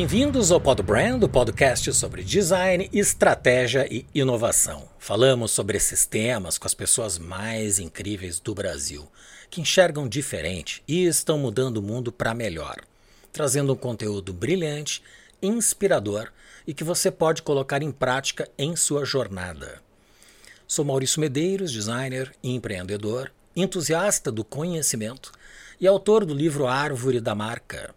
Bem-vindos ao Pod Brand, o podcast sobre design, estratégia e inovação. Falamos sobre esses temas com as pessoas mais incríveis do Brasil, que enxergam diferente e estão mudando o mundo para melhor, trazendo um conteúdo brilhante, inspirador e que você pode colocar em prática em sua jornada. Sou Maurício Medeiros, designer e empreendedor, entusiasta do conhecimento e autor do livro Árvore da Marca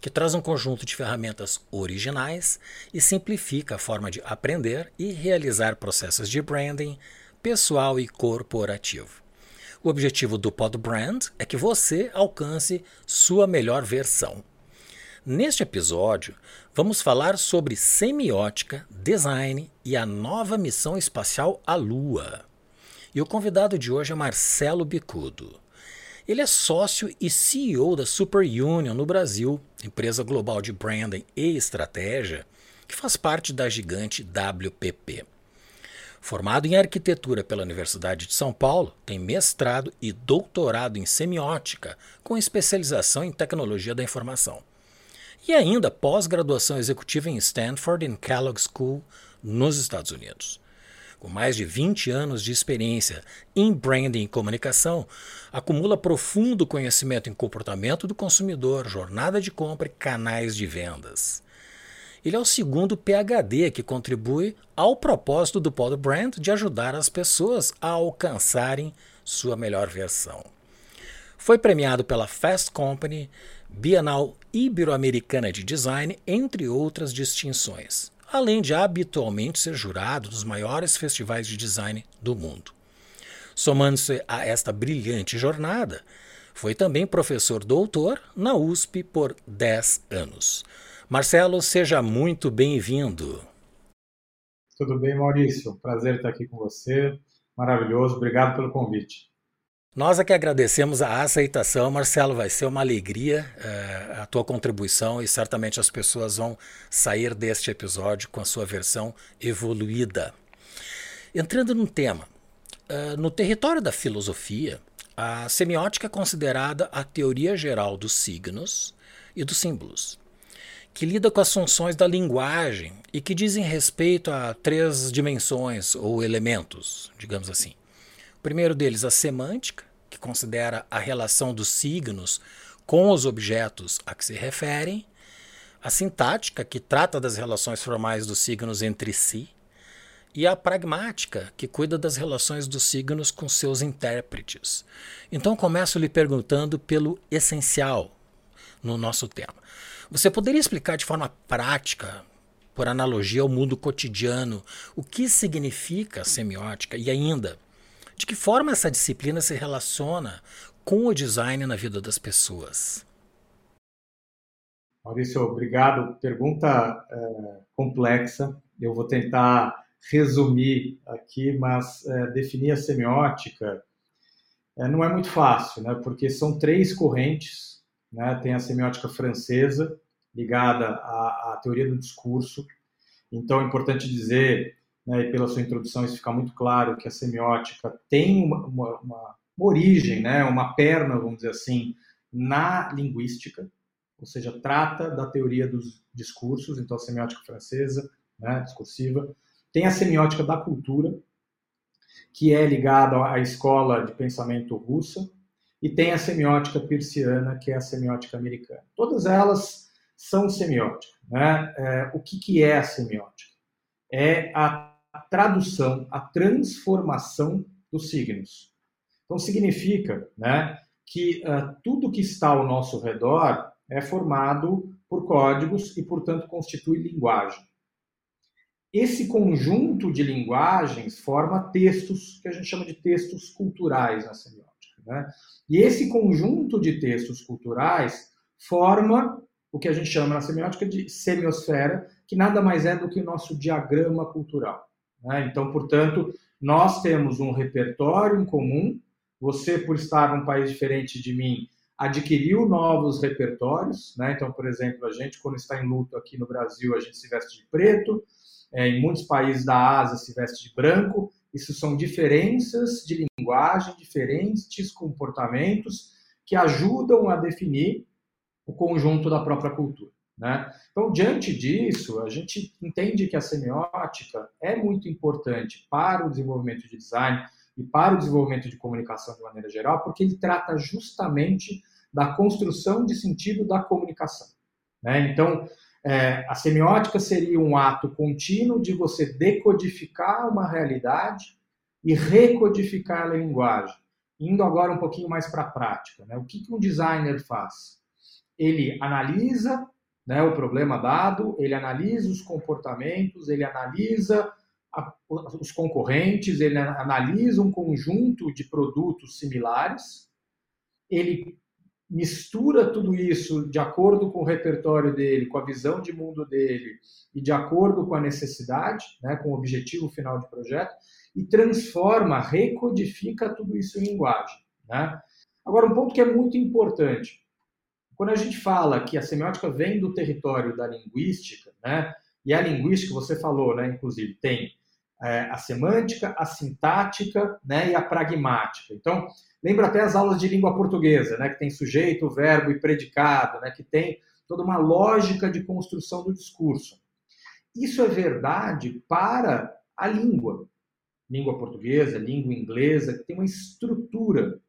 que traz um conjunto de ferramentas originais e simplifica a forma de aprender e realizar processos de branding pessoal e corporativo. O objetivo do Pod Brand é que você alcance sua melhor versão. Neste episódio, vamos falar sobre semiótica, design e a nova missão espacial à Lua. E o convidado de hoje é Marcelo Bicudo. Ele é sócio e CEO da Super Union no Brasil, empresa global de branding e estratégia, que faz parte da gigante WPP. Formado em arquitetura pela Universidade de São Paulo, tem mestrado e doutorado em semiótica, com especialização em tecnologia da informação. E ainda pós-graduação executiva em Stanford e Kellogg School, nos Estados Unidos com mais de 20 anos de experiência em branding e comunicação, acumula profundo conhecimento em comportamento do consumidor, jornada de compra e canais de vendas. Ele é o segundo PhD que contribui ao propósito do Pod Brand de ajudar as pessoas a alcançarem sua melhor versão. Foi premiado pela Fast Company, Bienal Ibero-Americana de Design, entre outras distinções além de habitualmente ser jurado dos maiores festivais de design do mundo. Somando-se a esta brilhante jornada, foi também professor doutor na USP por 10 anos. Marcelo, seja muito bem-vindo. Tudo bem, Maurício? Prazer estar aqui com você. Maravilhoso. Obrigado pelo convite. Nós é que agradecemos a aceitação, Marcelo. Vai ser uma alegria é, a tua contribuição e certamente as pessoas vão sair deste episódio com a sua versão evoluída. Entrando no tema, uh, no território da filosofia, a semiótica é considerada a teoria geral dos signos e dos símbolos, que lida com as funções da linguagem e que dizem respeito a três dimensões ou elementos, digamos assim. O primeiro deles, a semântica, que considera a relação dos signos com os objetos a que se referem, a sintática, que trata das relações formais dos signos entre si, e a pragmática, que cuida das relações dos signos com seus intérpretes. Então começo lhe perguntando pelo essencial no nosso tema. Você poderia explicar de forma prática, por analogia ao mundo cotidiano, o que significa semiótica e ainda de que forma essa disciplina se relaciona com o design na vida das pessoas? Maurício, obrigado. Pergunta é, complexa. Eu vou tentar resumir aqui, mas é, definir a semiótica é, não é muito fácil, né? Porque são três correntes. Né? Tem a semiótica francesa ligada à, à teoria do discurso. Então é importante dizer né, e pela sua introdução isso fica muito claro que a semiótica tem uma, uma, uma origem, né, uma perna, vamos dizer assim, na linguística, ou seja, trata da teoria dos discursos, então a semiótica francesa, né, discursiva. Tem a semiótica da cultura, que é ligada à escola de pensamento russa, e tem a semiótica persiana, que é a semiótica americana. Todas elas são semióticas. Né? É, o que, que é a semiótica? É a tradução, a transformação dos signos. Então, significa né, que uh, tudo que está ao nosso redor é formado por códigos e, portanto, constitui linguagem. Esse conjunto de linguagens forma textos que a gente chama de textos culturais na semiótica. Né? E esse conjunto de textos culturais forma o que a gente chama na semiótica de semiosfera, que nada mais é do que o nosso diagrama cultural. Né? Então, portanto, nós temos um repertório em comum. Você, por estar num país diferente de mim, adquiriu novos repertórios. Né? Então, por exemplo, a gente, quando está em luto aqui no Brasil, a gente se veste de preto. É, em muitos países da Ásia, se veste de branco. Isso são diferenças de linguagem, diferentes comportamentos que ajudam a definir o conjunto da própria cultura. Né? Então, diante disso, a gente entende que a semiótica é muito importante para o desenvolvimento de design e para o desenvolvimento de comunicação de maneira geral, porque ele trata justamente da construção de sentido da comunicação. Né? Então, é, a semiótica seria um ato contínuo de você decodificar uma realidade e recodificar a linguagem. Indo agora um pouquinho mais para a prática. Né? O que, que um designer faz? Ele analisa né, o problema dado, ele analisa os comportamentos, ele analisa a, os concorrentes, ele analisa um conjunto de produtos similares, ele mistura tudo isso de acordo com o repertório dele, com a visão de mundo dele e de acordo com a necessidade, né, com o objetivo final de projeto, e transforma, recodifica tudo isso em linguagem. Né? Agora, um ponto que é muito importante. Quando a gente fala que a semiótica vem do território da linguística, né, e a linguística, você falou, né, inclusive, tem é, a semântica, a sintática né, e a pragmática. Então, lembra até as aulas de língua portuguesa, né, que tem sujeito, verbo e predicado, né, que tem toda uma lógica de construção do discurso. Isso é verdade para a língua. Língua portuguesa, língua inglesa, que tem uma estrutura,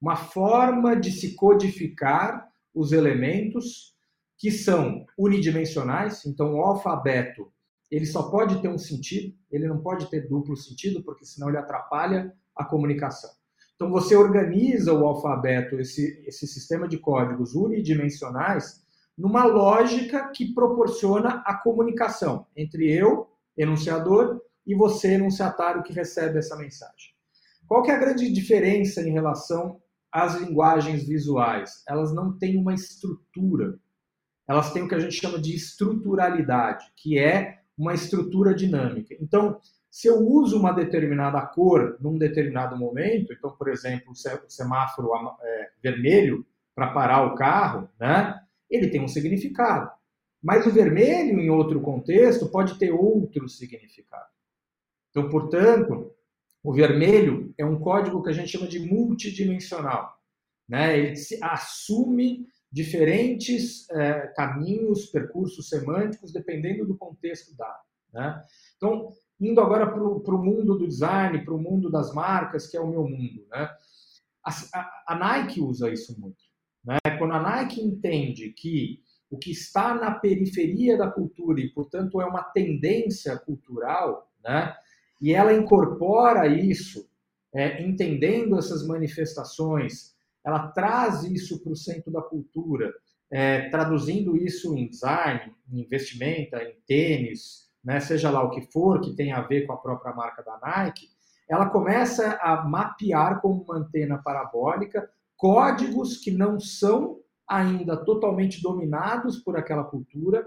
uma forma de se codificar os elementos que são unidimensionais. Então, o alfabeto ele só pode ter um sentido, ele não pode ter duplo sentido, porque senão ele atrapalha a comunicação. Então, você organiza o alfabeto, esse, esse sistema de códigos unidimensionais, numa lógica que proporciona a comunicação entre eu, enunciador, e você, enunciatário, que recebe essa mensagem. Qual que é a grande diferença em relação às linguagens visuais? Elas não têm uma estrutura. Elas têm o que a gente chama de estruturalidade, que é uma estrutura dinâmica. Então, se eu uso uma determinada cor num determinado momento, então, por exemplo, o semáforo é, vermelho para parar o carro, né, ele tem um significado. Mas o vermelho, em outro contexto, pode ter outro significado. Então, portanto, o vermelho é um código que a gente chama de multidimensional. Né? Ele assume diferentes é, caminhos, percursos semânticos, dependendo do contexto dado. Né? Então, indo agora para o mundo do design, para o mundo das marcas, que é o meu mundo. Né? A, a, a Nike usa isso muito. Né? Quando a Nike entende que o que está na periferia da cultura e, portanto, é uma tendência cultural, né? E ela incorpora isso, é, entendendo essas manifestações. Ela traz isso para o centro da cultura, é, traduzindo isso em design, em investimento, em tênis, né, seja lá o que for que tenha a ver com a própria marca da Nike, ela começa a mapear como uma antena parabólica códigos que não são ainda totalmente dominados por aquela cultura,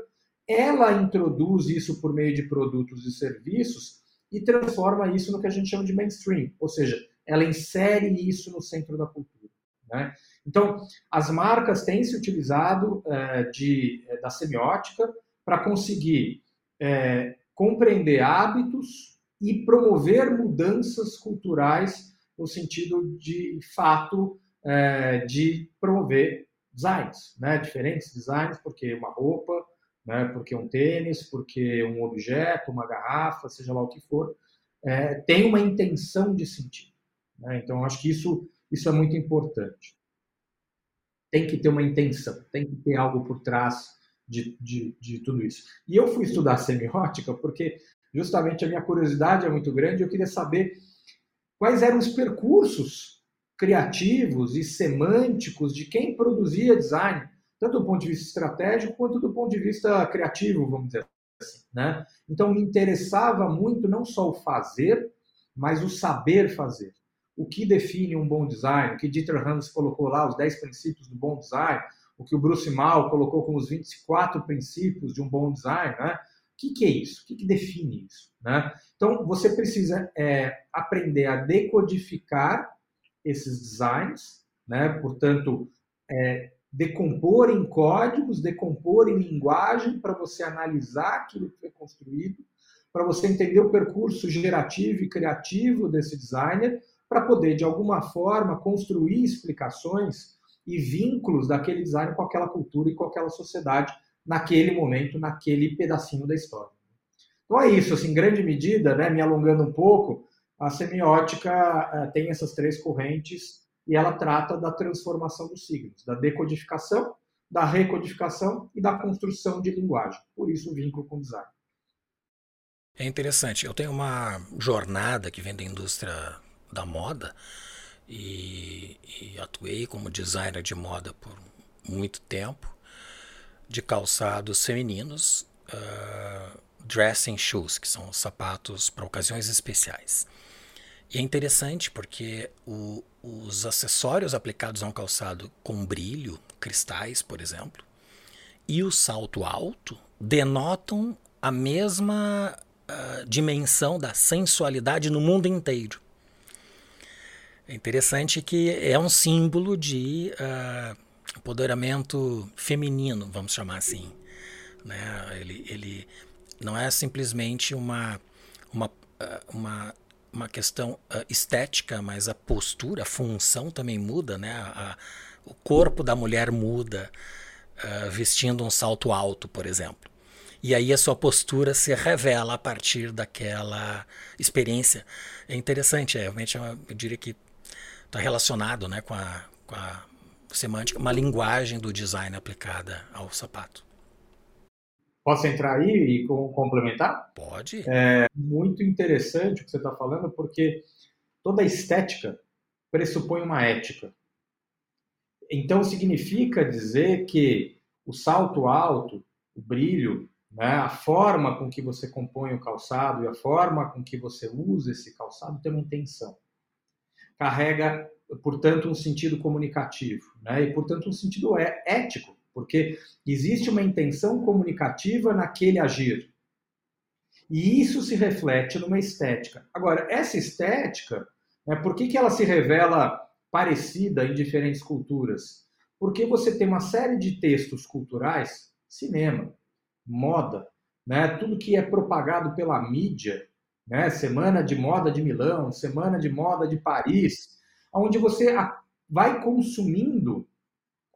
ela introduz isso por meio de produtos e serviços e transforma isso no que a gente chama de mainstream, ou seja, ela insere isso no centro da cultura. Né? Então, as marcas têm se utilizado é, de, é, da semiótica para conseguir é, compreender hábitos e promover mudanças culturais no sentido de fato é, de promover designs, né? diferentes designs, porque uma roupa, né? porque um tênis, porque um objeto, uma garrafa, seja lá o que for, é, tem uma intenção de sentido. Né? Então, acho que isso isso é muito importante. Tem que ter uma intenção, tem que ter algo por trás de, de, de tudo isso. E eu fui estudar semiótica porque justamente a minha curiosidade é muito grande. Eu queria saber quais eram os percursos criativos e semânticos de quem produzia design, tanto do ponto de vista estratégico quanto do ponto de vista criativo, vamos dizer assim. Né? Então, me interessava muito não só o fazer, mas o saber fazer o que define um bom design, o que Dieter Hans colocou lá, os 10 princípios do bom design, o que o Bruce Mal colocou como os 24 princípios de um bom design, né? O que, que é isso? O que, que define isso? Né? Então, você precisa é, aprender a decodificar esses designs, né? portanto, é, decompor em códigos, decompor em linguagem para você analisar aquilo que foi construído, para você entender o percurso gerativo e criativo desse designer, para poder, de alguma forma, construir explicações e vínculos daquele design com aquela cultura e com aquela sociedade naquele momento, naquele pedacinho da história. Então é isso, assim, em grande medida, né, me alongando um pouco, a semiótica uh, tem essas três correntes e ela trata da transformação dos signos, da decodificação, da recodificação e da construção de linguagem. Por isso o vínculo com o design. É interessante. Eu tenho uma jornada que vem da indústria da moda e, e atuei como designer de moda por muito tempo de calçados femininos, uh, dressing shoes, que são sapatos para ocasiões especiais. E é interessante porque o, os acessórios aplicados a um calçado com brilho, cristais, por exemplo, e o salto alto denotam a mesma uh, dimensão da sensualidade no mundo inteiro. É interessante que é um símbolo de uh, empoderamento feminino, vamos chamar assim. Né? Ele, ele não é simplesmente uma, uma, ah, uma uma questão uh, estética, mas a postura, a função também muda, né? A, a, o corpo da mulher muda uh, vestindo um salto alto, por exemplo. E aí a sua postura se revela a partir daquela experiência. É interessante, é, realmente é eu diria que está relacionado né, com, a, com a semântica, uma linguagem do design aplicada ao sapato. Posso entrar aí e complementar? Pode. É muito interessante o que você está falando, porque toda estética pressupõe uma ética. Então, significa dizer que o salto alto, o brilho, né, a forma com que você compõe o calçado e a forma com que você usa esse calçado tem uma intenção. Carrega, portanto, um sentido comunicativo né, e, portanto, um sentido é, ético porque existe uma intenção comunicativa naquele agir. E isso se reflete numa estética. Agora, essa estética, né, por que, que ela se revela parecida em diferentes culturas? Porque você tem uma série de textos culturais, cinema, moda, né, tudo que é propagado pela mídia, né, Semana de Moda de Milão, Semana de Moda de Paris, onde você vai consumindo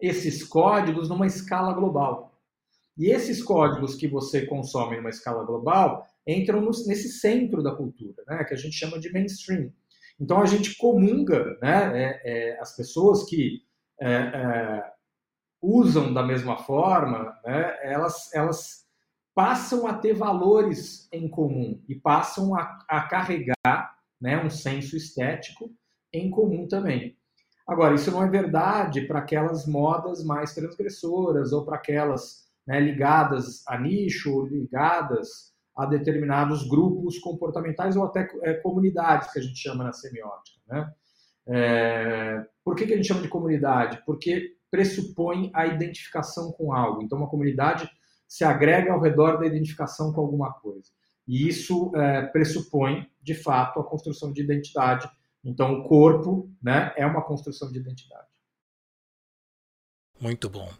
esses códigos numa escala global. E esses códigos que você consome numa escala global entram no, nesse centro da cultura, né, que a gente chama de mainstream. Então a gente comunga, né, é, é, as pessoas que é, é usam da mesma forma, né, elas, elas passam a ter valores em comum e passam a, a carregar né, um senso estético em comum também. Agora, isso não é verdade para aquelas modas mais transgressoras ou para aquelas né, ligadas a nicho, ou ligadas a determinados grupos comportamentais ou até é, comunidades, que a gente chama na semiótica. Né? É, por que, que a gente chama de comunidade? Porque pressupõe a identificação com algo. Então, uma comunidade se agrega ao redor da identificação com alguma coisa. E isso é, pressupõe, de fato, a construção de identidade então, o corpo né, é uma construção de identidade. Muito bom.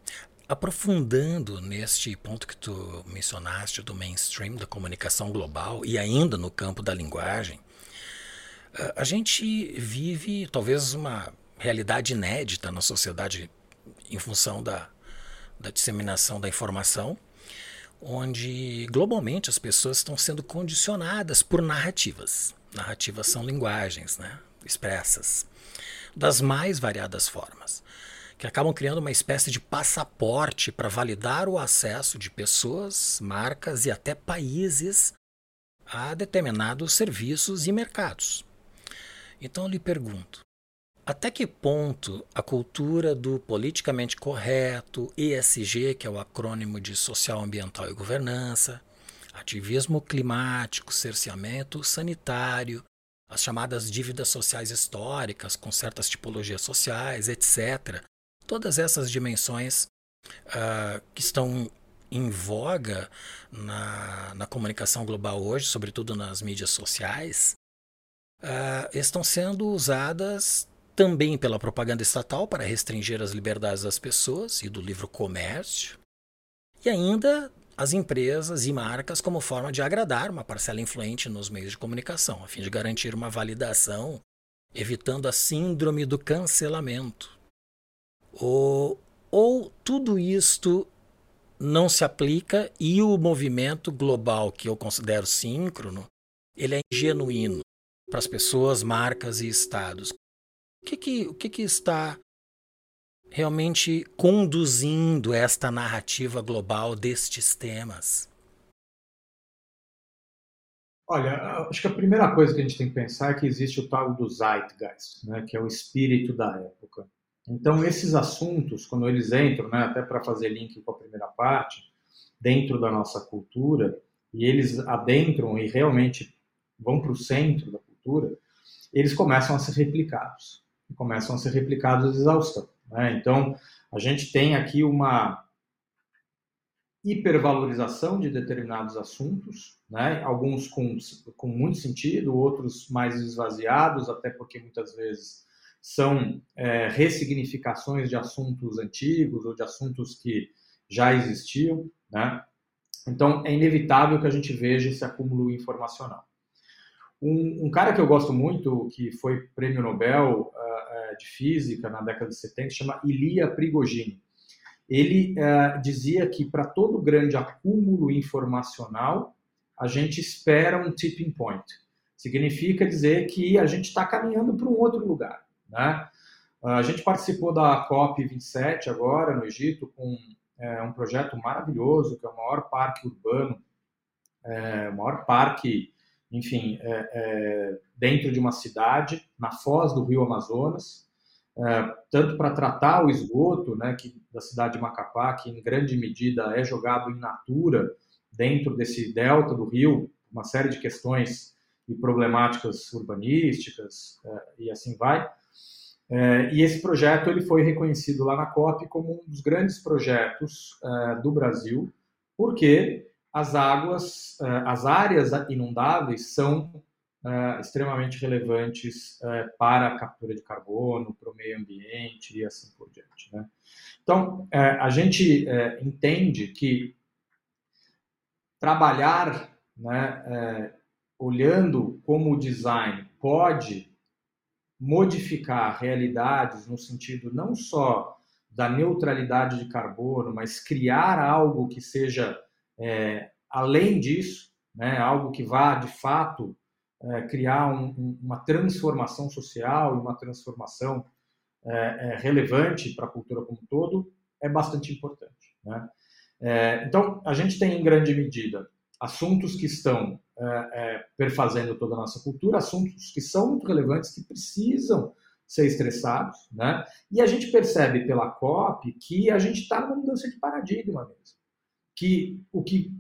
Aprofundando neste ponto que tu mencionaste do mainstream, da comunicação global e ainda no campo da linguagem, a gente vive talvez uma realidade inédita na sociedade em função da, da disseminação da informação, onde globalmente as pessoas estão sendo condicionadas por narrativas. Narrativas são linguagens, né? Expressas, das mais variadas formas, que acabam criando uma espécie de passaporte para validar o acesso de pessoas, marcas e até países a determinados serviços e mercados. Então eu lhe pergunto: até que ponto a cultura do politicamente correto, ESG, que é o acrônimo de social, ambiental e governança, ativismo climático, cerceamento sanitário, as chamadas dívidas sociais históricas, com certas tipologias sociais, etc. Todas essas dimensões uh, que estão em voga na, na, comunicação global hoje, sobretudo nas mídias sociais, uh, estão sendo usadas também pela propaganda estatal para restringir as liberdades das pessoas e do livre comércio, e ainda as empresas e marcas como forma de agradar uma parcela influente nos meios de comunicação, a fim de garantir uma validação, evitando a síndrome do cancelamento. Ou, ou tudo isto não se aplica e o movimento global que eu considero síncrono, ele é genuíno para as pessoas, marcas e estados. O que, que, o que, que está realmente conduzindo esta narrativa global destes temas? Olha, acho que a primeira coisa que a gente tem que pensar é que existe o tal do Zeitgeist, né, que é o espírito da época. Então, esses assuntos, quando eles entram, né, até para fazer link com a primeira parte, dentro da nossa cultura, e eles adentram e realmente vão para o centro da cultura, eles começam a ser replicados. Começam a ser replicados exaustão. Né? Então, a gente tem aqui uma hipervalorização de determinados assuntos, né? alguns com, com muito sentido, outros mais esvaziados, até porque muitas vezes são é, ressignificações de assuntos antigos ou de assuntos que já existiam. Né? Então, é inevitável que a gente veja esse acúmulo informacional. Um, um cara que eu gosto muito, que foi prêmio Nobel uh, de Física na década de 70, chama Ilia Prigogine. Ele uh, dizia que para todo grande acúmulo informacional, a gente espera um tipping point. Significa dizer que a gente está caminhando para um outro lugar. Né? A gente participou da COP27 agora, no Egito, com é, um projeto maravilhoso, que é o maior parque urbano, é, o maior parque enfim, é, é, dentro de uma cidade, na foz do rio Amazonas, é, tanto para tratar o esgoto né, que, da cidade de Macapá, que em grande medida é jogado in natura dentro desse delta do rio, uma série de questões e problemáticas urbanísticas é, e assim vai. É, e esse projeto ele foi reconhecido lá na COP como um dos grandes projetos é, do Brasil, porque as águas, eh, as áreas inundáveis são eh, extremamente relevantes eh, para a captura de carbono, para o meio ambiente e assim por diante. Né? Então, a gente entende que trabalhar né, olhando como o design pode modificar realidades no sentido não só da neutralidade de carbono, mas criar algo que seja é, além disso, né, algo que vá de fato é, criar um, um, uma transformação social uma transformação é, é relevante para a cultura como um todo, é bastante importante. Né? É, então, a gente tem em grande medida assuntos que estão é, perfazendo toda a nossa cultura, assuntos que são muito relevantes, que precisam ser estressados, né? E a gente percebe pela COP que a gente está numa mudança de paradigma mesmo que o que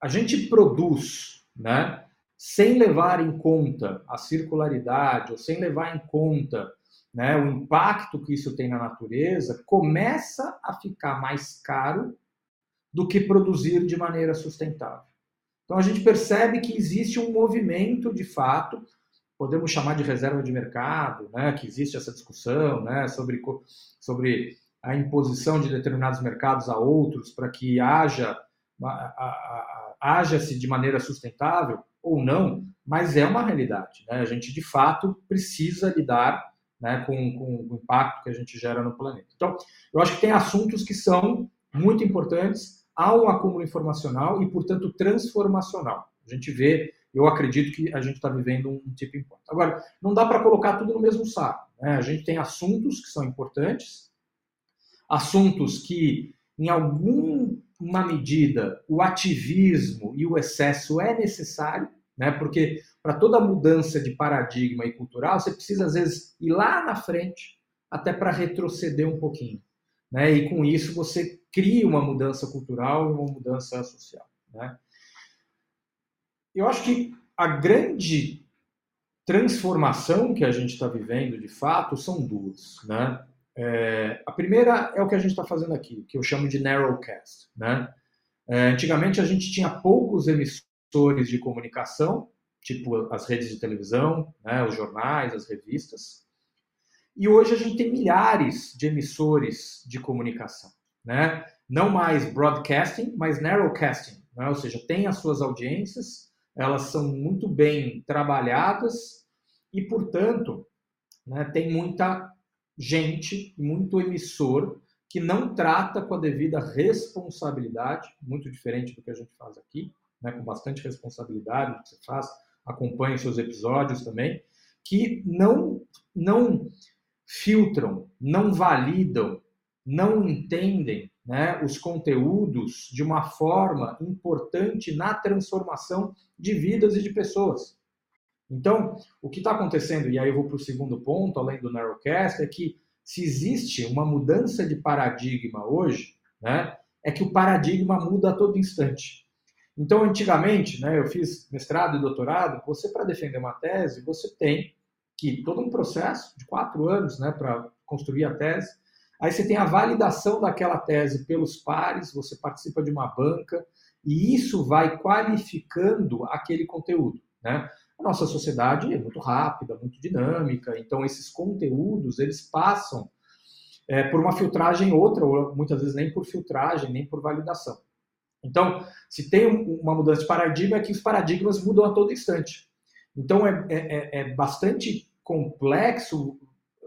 a gente produz, né, sem levar em conta a circularidade ou sem levar em conta né, o impacto que isso tem na natureza, começa a ficar mais caro do que produzir de maneira sustentável. Então a gente percebe que existe um movimento de fato, podemos chamar de reserva de mercado, né, que existe essa discussão né, sobre, sobre a imposição de determinados mercados a outros para que haja haja-se de maneira sustentável ou não, mas é uma realidade. Né? A gente, de fato, precisa lidar né, com, com, o impacto que a gente gera no planeta. Então, eu acho que tem assuntos que são muito importantes, um acúmulo informacional e, portanto, transformacional. A gente vê, eu acredito que a gente está vivendo um, tipo importante. Agora, não dá para colocar tudo no mesmo saco. Né? A gente tem assuntos que são importantes, assuntos que, em alguma medida, o ativismo e o excesso é necessário, né? porque para toda mudança de paradigma e cultural, você precisa, às vezes, ir lá na frente, até para retroceder um pouquinho. Né? E com isso você cria uma mudança cultural uma mudança social. Né? Eu acho que a grande transformação que a gente está vivendo, de fato, são duas. Né? É, a primeira é o que a gente está fazendo aqui, que eu chamo de narrowcast. Né? É, antigamente a gente tinha poucos emissores de comunicação, tipo as redes de televisão, né, os jornais, as revistas. E hoje a gente tem milhares de emissores de comunicação. Né? Não mais broadcasting, mas narrowcasting. Né? Ou seja, tem as suas audiências, elas são muito bem trabalhadas e, portanto, né, tem muita gente, muito emissor que não trata com a devida responsabilidade, muito diferente do que a gente faz aqui, né, com bastante responsabilidade, que você faz, acompanha seus episódios também, que não, não filtram, não validam, não entendem né, os conteúdos de uma forma importante na transformação de vidas e de pessoas. Então, o que está acontecendo, e aí eu vou para o segundo ponto, além do Narrowcast, é que se existe uma mudança de paradigma hoje, né, é que o paradigma muda a todo instante. Então, antigamente, né, eu fiz mestrado e doutorado, você, para defender uma tese, você tem que todo um processo de quatro anos né, para construir a tese. Aí você tem a validação daquela tese pelos pares, você participa de uma banca, e isso vai qualificando aquele conteúdo. Né? A nossa sociedade é muito rápida, muito dinâmica, então esses conteúdos eles passam é, por uma filtragem outra, ou muitas vezes nem por filtragem, nem por validação. Então, se tem uma mudança de paradigma, é que os paradigmas mudam a todo instante. Então, é, é, é, é bastante complexo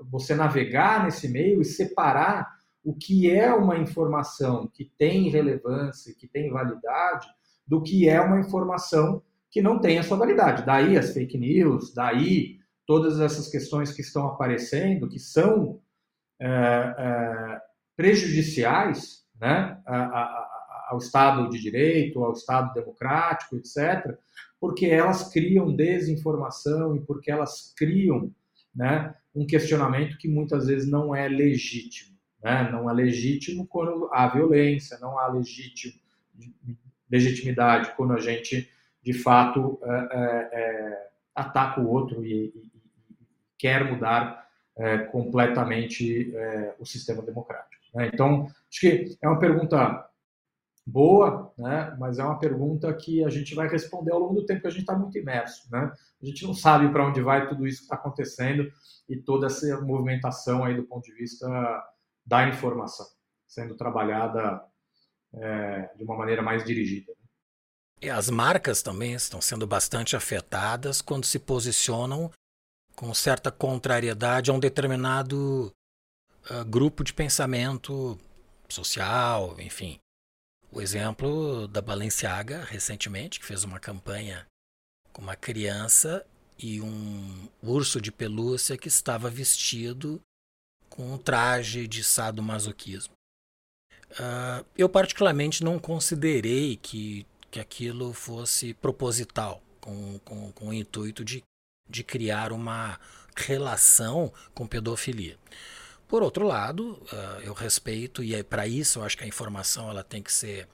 você navegar nesse meio e separar o que é uma informação que tem relevância, que tem validade, do que é uma informação que não tem a sua validade. Daí as fake news, daí todas essas questões que estão aparecendo, que são é, é, prejudiciais né, a, a, ao Estado de Direito, ao Estado democrático, etc., porque elas criam desinformação e porque elas criam né, um questionamento que muitas vezes não é legítimo. Né? Não é legítimo quando há violência, não há legítimo, legitimidade quando a gente de fato é, é, é, ataca o outro e, e, quer mudar completamente o sistema democrático. Né? Então, acho que é uma pergunta boa, né? mas é uma pergunta que a gente vai responder ao longo do tempo que a gente está muito imerso. Né? A gente não sabe para onde vai tudo isso que está acontecendo e toda essa movimentação aí do ponto de vista da informação sendo trabalhada é, de uma maneira mais dirigida. E as marcas também estão sendo bastante afetadas quando se posicionam com certa contrariedade a um determinado uh, grupo de pensamento social, enfim. O exemplo da Balenciaga, recentemente, que fez uma campanha com uma criança e um urso de pelúcia que estava vestido com um traje de sadomasoquismo. Uh, eu, particularmente, não considerei que que aquilo fosse proposital, com, com, com o intuito de, de criar uma relação com pedofilia. Por outro lado, uh, eu respeito, e é para isso eu acho que a informação ela tem que ser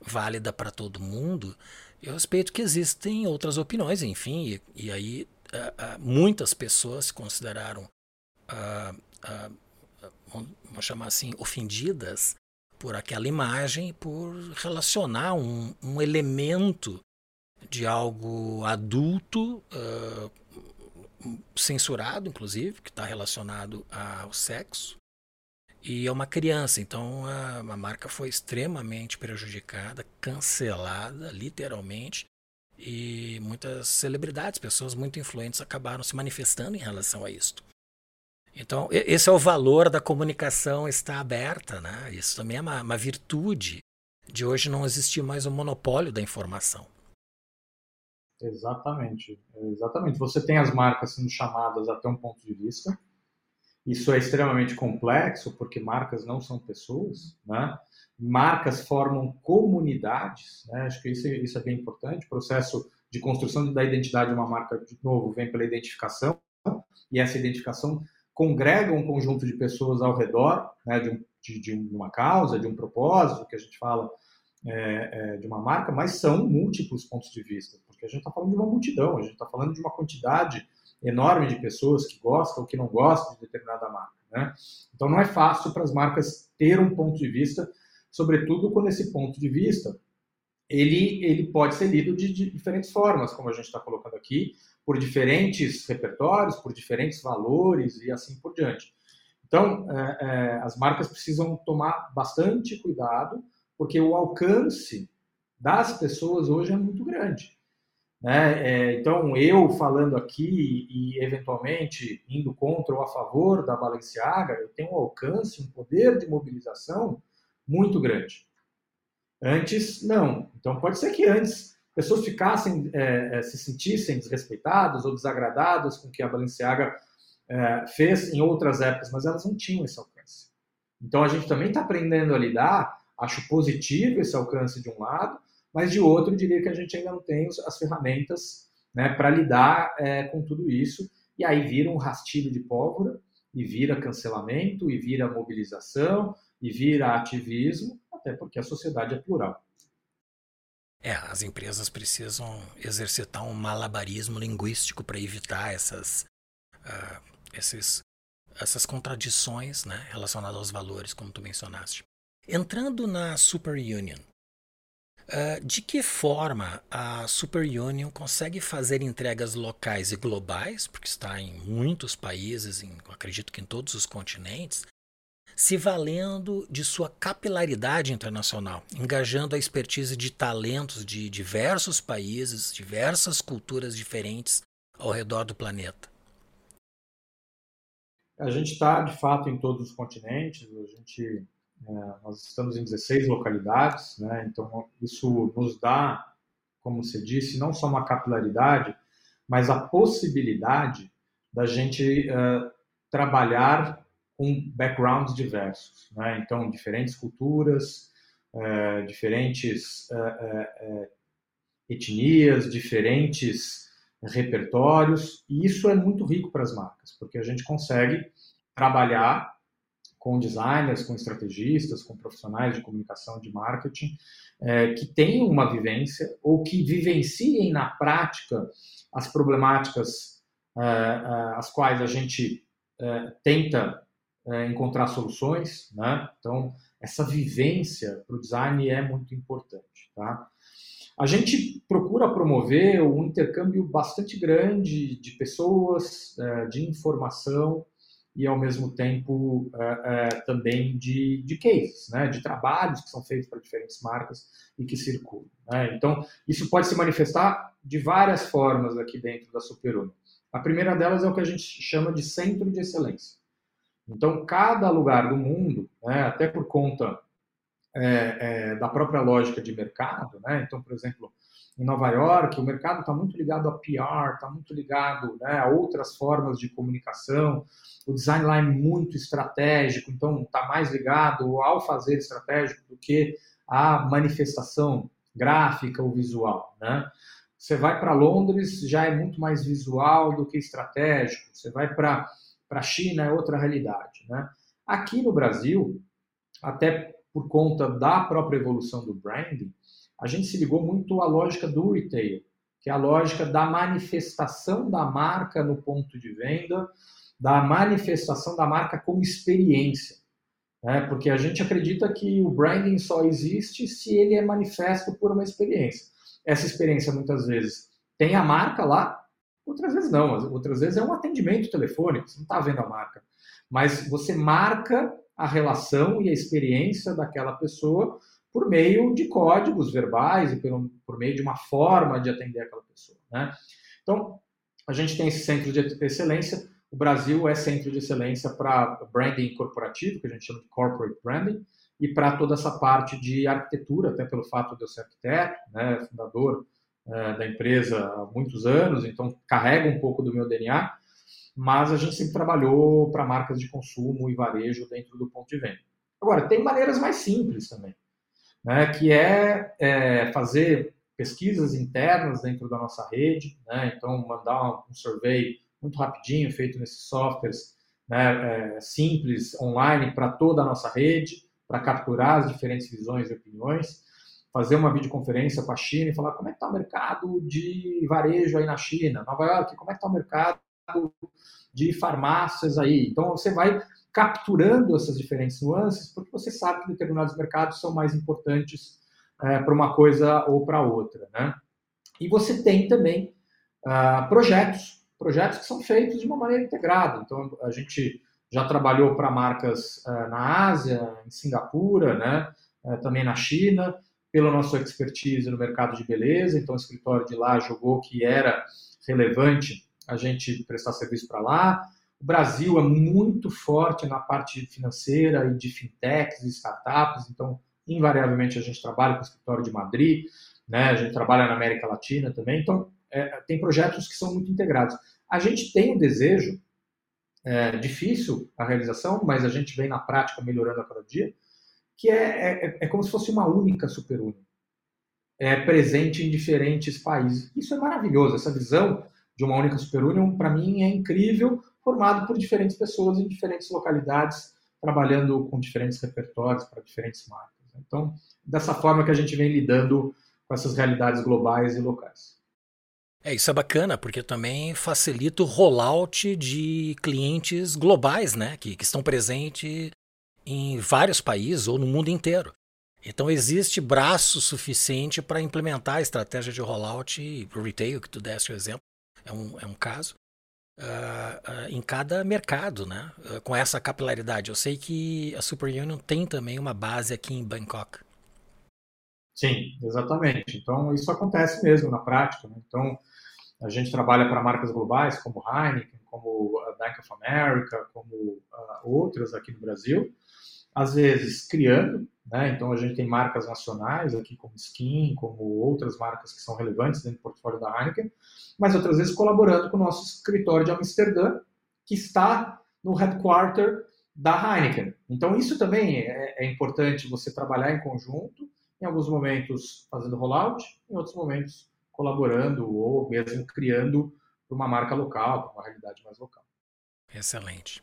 válida para todo mundo. Eu respeito que existem outras opiniões, enfim, e, e aí uh, uh, muitas pessoas se consideraram, vamos chamar assim, ofendidas por aquela imagem, por relacionar um, um elemento de algo adulto, uh, censurado, inclusive, que está relacionado ao sexo, e é uma criança. Então a, a marca foi extremamente prejudicada, cancelada, literalmente. E muitas celebridades, pessoas muito influentes, acabaram se manifestando em relação a isto. Então, esse é o valor da comunicação estar aberta, né? Isso também é uma, uma virtude de hoje não existir mais o um monopólio da informação. Exatamente, exatamente. Você tem as marcas sendo chamadas até um ponto de vista. Isso é extremamente complexo porque marcas não são pessoas, né? Marcas formam comunidades, né? Acho que isso, isso é bem importante. O processo de construção da identidade de uma marca, de novo, vem pela identificação e essa identificação congrega um conjunto de pessoas ao redor né, de, um, de, de, uma causa, de um propósito, que a gente fala é, é, de uma marca, mas são múltiplos pontos de vista, porque a gente está falando de uma multidão, a gente está falando de uma quantidade enorme de pessoas que gostam ou que não gostam de determinada marca. Né? Então não é fácil para as marcas ter um ponto de vista, sobretudo quando esse ponto de vista ele, ele pode ser lido de, de diferentes formas, como a gente está colocando aqui, por diferentes repertórios, por diferentes valores e assim por diante. Então, é, é, as marcas precisam tomar bastante cuidado, porque o alcance das pessoas hoje é muito grande. Né? É, então, eu falando aqui e, eventualmente, indo contra ou a favor da Balenciaga, eu tenho um alcance, um poder de mobilização muito grande. Antes, não. Então, pode ser que antes pessoas ficassem, é, é se sentissem desrespeitadas ou desagradadas com o que a Balenciaga é, fez em outras épocas, mas elas não tinham esse alcance. Então, a gente também está aprendendo a lidar, acho positivo esse alcance de um lado, mas de outro, eu diria que a gente ainda não tem as ferramentas né, para lidar é, com tudo isso, e aí vira um rastilho de pólvora, e vira cancelamento, e vira mobilização, e vira ativismo, até porque a sociedade é plural. É, as empresas precisam exercitar um malabarismo linguístico para evitar essas, uh, esses, essas contradições né, relacionadas aos valores, como tu mencionaste. Entrando na Super Union, Uh, de que forma a Super Union consegue fazer entregas locais e globais, porque está em muitos países, em, acredito que em todos os continentes, se valendo de sua capilaridade internacional, engajando a expertise de talentos de diversos países, diversas culturas diferentes ao redor do planeta? A gente está, de fato, em todos os continentes, a gente é, nós estamos em 16 localidades, né? então isso nos dá, como você disse, não só uma capilaridade, mas a possibilidade da gente uh, trabalhar com backgrounds diversos. Né? Então, diferentes culturas, uh, diferentes uh, etnias, diferentes repertórios, e isso é muito rico para as marcas, porque a gente consegue trabalhar com designers, com estrategistas, com profissionais de comunicação, de marketing, é, que tenham uma vivência ou que vivenciem na prática as problemáticas é, é as quais a gente é, tenta é, encontrar soluções. Né? Então, essa vivência para o design é muito importante. Tá? A gente procura promover um intercâmbio bastante grande de pessoas, é, de informação, e, ao mesmo tempo, é, é, também de, de cases, né, de trabalhos que são feitos para diferentes marcas e que circulam. Né? Então, isso pode se manifestar de várias formas aqui dentro da Superuni. A primeira delas é o que a gente chama de centro de excelência. Então, cada lugar do mundo, né, até por conta é, é, da própria lógica de mercado, né, então, por exemplo, em Nova York, o mercado está muito ligado a PR, está muito ligado né, a outras formas de comunicação. O design lá é muito estratégico, então está mais ligado ao fazer estratégico do que a manifestação gráfica ou visual. Né? Você vai para Londres, já é muito mais visual do que estratégico. Você vai para a China, é outra realidade. Né? Aqui no Brasil, até por conta da própria evolução do branding, a gente se ligou muito à lógica do retail, que é a lógica da manifestação da marca no ponto de venda, da manifestação da marca como experiência. Né? Porque a gente acredita que o branding só existe se ele é manifesto por uma experiência. Essa experiência, muitas vezes, tem a marca lá, outras vezes não, outras vezes é um atendimento telefônico, você não está vendo a marca. Mas você marca a relação e a experiência daquela pessoa por meio de códigos verbais e por, por meio de uma forma de atender aquela pessoa. Né? Então, a gente tem esse centro de excelência. O Brasil é centro de excelência para branding corporativo, que a gente chama de corporate branding, e para toda essa parte de arquitetura, até pelo fato de eu ser arquiteto, né, fundador é, da empresa há muitos anos, então carrega um pouco do meu DNA, mas a gente sempre trabalhou para marcas de consumo e varejo dentro do ponto de venda. Agora, tem maneiras mais simples também né, que é, é, fazer pesquisas internas dentro da nossa rede, né, então mandar um survey muito rapidinho feito nesses softwares né, é, simples online para toda a nossa rede, para capturar as diferentes visões e opiniões, fazer uma videoconferência com a China e falar como é que está o mercado de varejo aí na China, Nova York, como é que está o mercado de farmácias aí. Então você vai capturando essas diferentes nuances, porque você sabe que determinados mercados são mais importantes é, para uma coisa ou para outra. Né? E você tem também uh, projetos, projetos que são feitos de uma maneira integrada. Então, a gente já trabalhou para marcas uh, na Ásia, em Singapura, né? Uh, também na China, pela nossa expertise no mercado de beleza, então o escritório de lá jogou que era relevante a gente prestar serviço para lá. O Brasil é muito forte na parte financeira e de fintechs e startups, então, invariavelmente, a gente trabalha com o escritório de Madrid, né? a gente trabalha na América Latina também, então, é, tem projetos que são muito integrados. A gente tem um desejo, é, difícil a realização, mas a gente vem na prática melhorando a cada dia, que é, é, é como se fosse uma única superunião, é, presente em diferentes países. Isso é maravilhoso, essa visão de uma única superunião, para mim, é incrível, formado por diferentes pessoas em diferentes localidades, trabalhando com diferentes repertórios para diferentes marcas. Então, dessa forma que a gente vem lidando com essas realidades globais e locais. É, isso é bacana, porque também facilita o rollout de clientes globais, né? Que, que estão presentes em vários países ou no mundo inteiro. Então existe braço suficiente para implementar a estratégia de rollout retail, que tu deste o exemplo, é um, é um caso, uh, uh, em cada mercado, né? Uh, com essa capilaridade. Eu sei que a Super Union tem também uma base aqui em Bangkok. Sim, exatamente. Então isso acontece mesmo na prática. Né? Então a gente trabalha para marcas globais como Heineken, como a Bank of America, como outras aqui no Brasil às vezes criando, né? Então a gente tem marcas nacionais aqui como Skin, como outras marcas que são relevantes dentro do portfólio da Heineken, mas outras vezes colaborando com o nosso escritório de Amsterdã, que está no headquarter da Heineken. Então isso também é, é importante você trabalhar em conjunto, em alguns momentos fazendo rollout, em outros momentos colaborando ou mesmo criando uma marca local, uma realidade mais local. Excelente.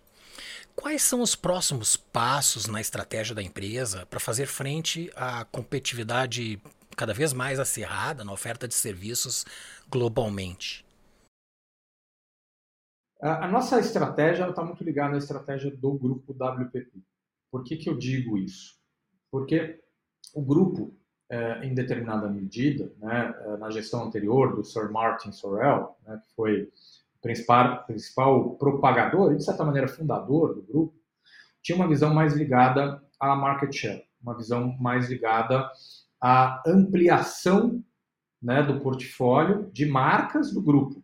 Quais são os próximos passos na estratégia da empresa para fazer frente à competitividade cada vez mais acirrada na oferta de serviços globalmente? A nossa estratégia está muito ligada à estratégia do grupo WPP. Por que, que eu digo isso? Porque o grupo, é, em determinada medida, né, é, na gestão anterior do Sir Martin Sorrell, né, que foi principal, principal propagador e, de certa maneira, fundador do grupo, tinha uma visão mais ligada à market share, uma visão mais ligada à ampliação né, do portfólio de marcas do grupo.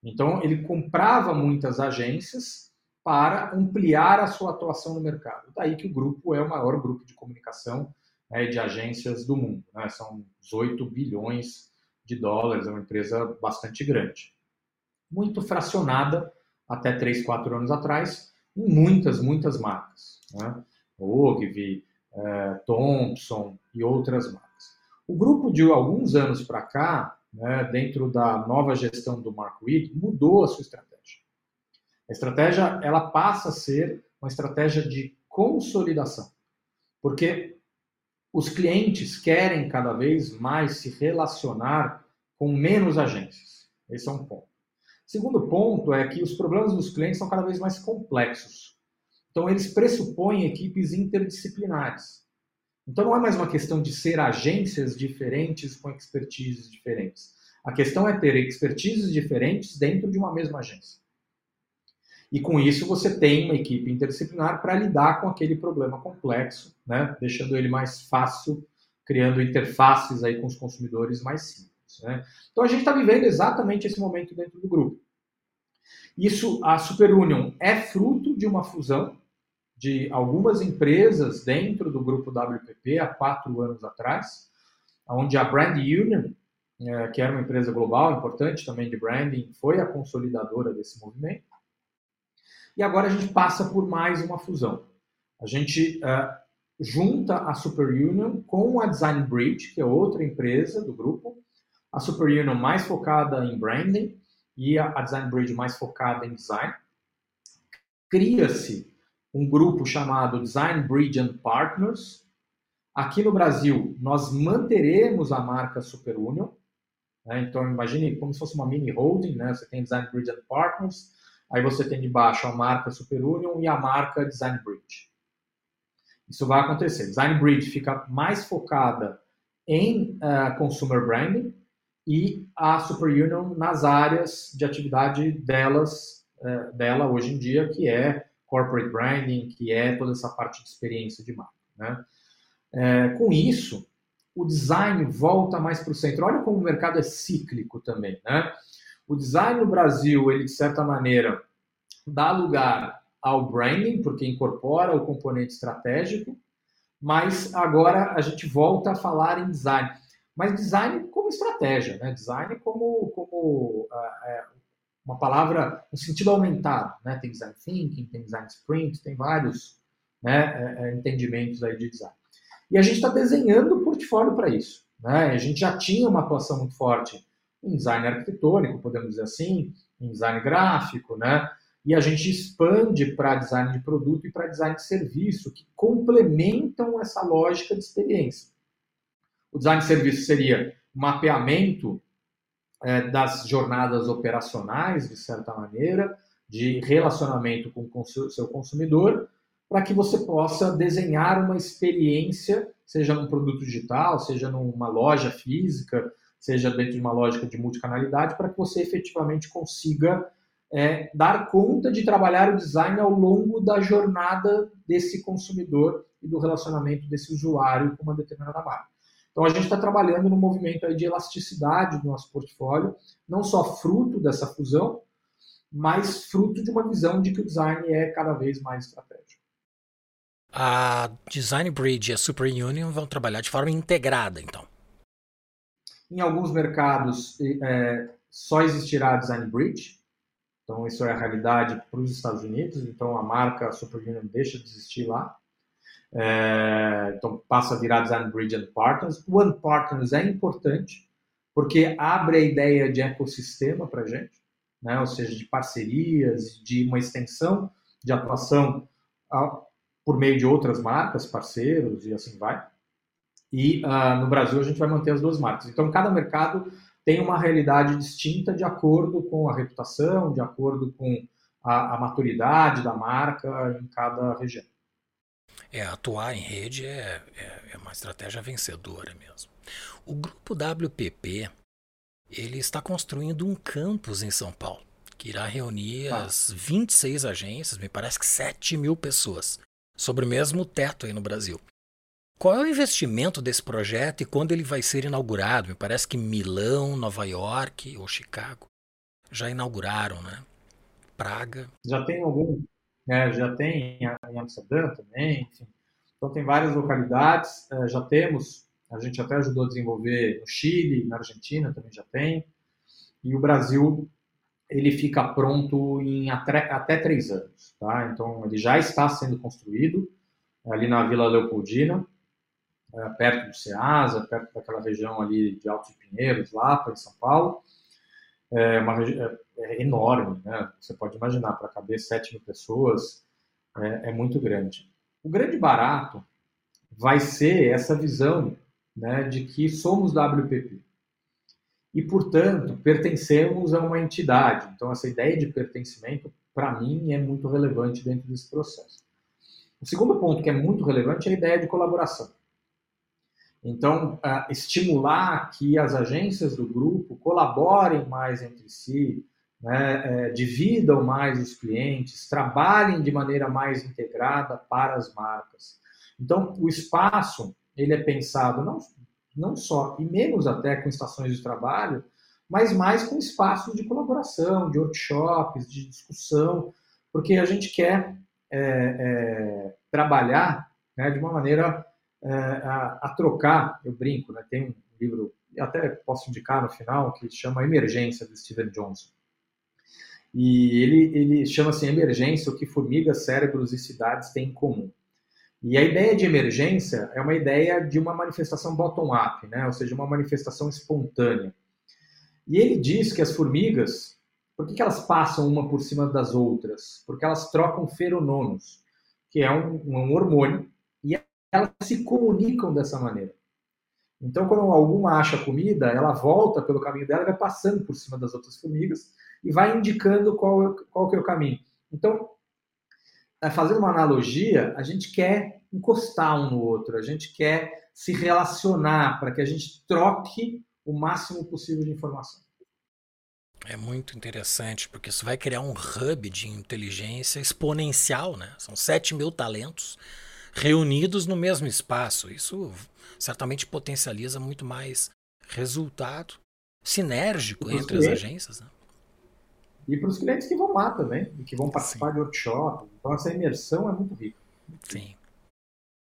Então, ele comprava muitas agências para ampliar a sua atuação no mercado. Daí que o grupo é o maior grupo de comunicação né, de agências do mundo. Né? São 18 bilhões de dólares, é uma empresa bastante grande muito fracionada até 3, 4 anos atrás, em muitas, muitas marcas. Né? Ogilvy, é, Thompson e outras marcas. O grupo, de alguns anos para cá, né, dentro da nova gestão do Mark Reed, mudou a sua estratégia. A estratégia ela passa a ser uma estratégia de consolidação, porque os clientes querem cada vez mais se relacionar com menos agências. Esse é um ponto. Segundo ponto é que os problemas dos clientes são cada vez mais complexos. Então, eles pressupõem equipes interdisciplinares. Então, não é mais uma questão de ser agências diferentes com expertises diferentes. A questão é ter expertises diferentes dentro de uma mesma agência. E com isso, você tem uma equipe interdisciplinar para lidar com aquele problema complexo, né? deixando ele mais fácil, criando interfaces aí com os consumidores mais simples. Né? Então a gente está vivendo exatamente esse momento dentro do grupo. Isso, a Super Union é fruto de uma fusão de algumas empresas dentro do grupo WPP há quatro anos atrás, onde a Brand Union, é, que era uma empresa global importante também de branding, foi a consolidadora desse movimento. E agora a gente passa por mais uma fusão. A gente uh, junta a Super Union com a Design Bridge, que é outra empresa do grupo, a Super Union mais focada em branding e a Design Bridge mais focada em design. Cria-se um grupo chamado Design Bridge and Partners. Aqui no Brasil, nós manteremos a marca Super Union. Né? Então, imagine como se fosse uma mini holding. Né? Você tem Design Bridge and Partners, aí você tem debaixo a marca Super Union e a marca Design Bridge. Isso vai acontecer. Design Bridge fica mais focada em uh, consumer branding, e a Super Union nas áreas de atividade delas, é, dela hoje em dia, que é corporate branding, que é toda essa parte de experiência de marca. Né? É, com isso, o design volta mais para o centro. Olha como o mercado é cíclico também, né? O design no Brasil, ele de certa maneira dá lugar ao branding, porque incorpora o componente estratégico, mas agora a gente volta a falar em design. Mas design como estratégia, né? Design como, como uh, uma palavra no sentido aumentado, né? Tem design thinking, tem design sprint, tem vários né, é, entendimentos aí de design. E a gente está desenhando o portfólio para isso. Né? A gente já tinha uma atuação muito forte em design arquitetônico, podemos dizer assim, em design gráfico, né? E a gente expande para design de produto e para design de serviço, que complementam essa lógica de experiência. O design de serviço seria mapeamento é, das jornadas operacionais, de certa maneira, de relacionamento com o seu consumidor, para que você possa desenhar uma experiência, seja num produto digital, seja numa loja física, seja dentro de uma lógica de multicanalidade, para que você efetivamente consiga é, dar conta de trabalhar o design ao longo da jornada desse consumidor e do relacionamento desse usuário com uma determinada marca. Então a gente está trabalhando no movimento aí de elasticidade do nosso portfólio, não só fruto dessa fusão, mas fruto de uma visão de que o design é cada vez mais estratégico. A Design Bridge e a Super Union vão trabalhar de forma integrada, então. Em alguns mercados é, só existirá a Design Bridge, então isso é a realidade para os Estados Unidos, então a marca Super Union deixa de existir lá. É, então passa a virar Design Bridge and Partners. O One Partners é importante porque abre a ideia de ecossistema para a gente, né? ou seja, de parcerias, de uma extensão de atuação por meio de outras marcas, parceiros e assim vai. E uh, no Brasil a gente vai manter as duas marcas. Então cada mercado tem uma realidade distinta de acordo com a reputação, de acordo com a, a maturidade da marca em cada região. É, atuar em rede é, é, é uma estratégia vencedora mesmo. O grupo WPP ele está construindo um campus em São Paulo que irá reunir ah. as 26 agências, me parece que 7 mil pessoas sobre o mesmo teto aí no Brasil. Qual é o investimento desse projeto e quando ele vai ser inaugurado? Me parece que Milão, Nova York ou Chicago já inauguraram, né? Praga. Já tem algum, né? já tem em Amsterdã também, enfim. Então tem várias localidades, é, já temos, a gente até ajudou a desenvolver no Chile, na Argentina também já tem, e o Brasil ele fica pronto em até, até três anos. Tá? Então, ele já está sendo construído ali na Vila Leopoldina, é, perto do Ceasa, perto daquela região ali de Altos Pinheiros, lá em São Paulo. É, uma, é, é enorme, né? Você pode imaginar, para caber 7 mil pessoas, é, é muito grande. O grande barato vai ser essa visão né, de que somos WPP e, portanto, pertencemos a uma entidade. Então, essa ideia de pertencimento, para mim, é muito relevante dentro desse processo. O segundo ponto que é muito relevante é a ideia de colaboração. Então, uh, estimular que as agências do grupo colaborem mais entre si, né, é, dividam mais os clientes, trabalhem de maneira mais integrada para as marcas. Então, o espaço ele é pensado não não só, e menos até com estações de trabalho, mas mais com espaços de colaboração, de workshops, de discussão, porque a gente quer é, é, trabalhar né, de uma maneira a, a, trocar, eu brinco, né, tem um livro, até posso indicar no final, que chama Emergência, do Steven Johnson. E ele, ele chama assim Emergência, o que formigas, cérebros e cidades têm em comum. E a ideia de emergência é uma ideia de uma manifestação bottom-up, né? ou seja, uma manifestação espontânea. E ele diz que as formigas, por que, que elas passam uma por cima das outras? Porque elas trocam feromonos, que é um, um hormônio, elas se comunicam dessa maneira. Então, quando alguma acha comida, ela volta pelo caminho dela, vai passando por cima das outras formigas e vai indicando qual, qual que é o caminho. Então, é, fazendo uma analogia, a gente quer encostar um no outro, a gente quer se relacionar para que a gente troque o máximo possível de informação. É muito interessante, porque isso vai criar um hub de inteligência exponencial, né? São 7 mil talentos reunidos no mesmo espaço. Isso certamente potencializa muito mais resultado sinérgico entre clientes, as agências. Né? E para os clientes que vão lá também, e que vão participar Sim. de workshop. Então, essa imersão é muito rica. Sim.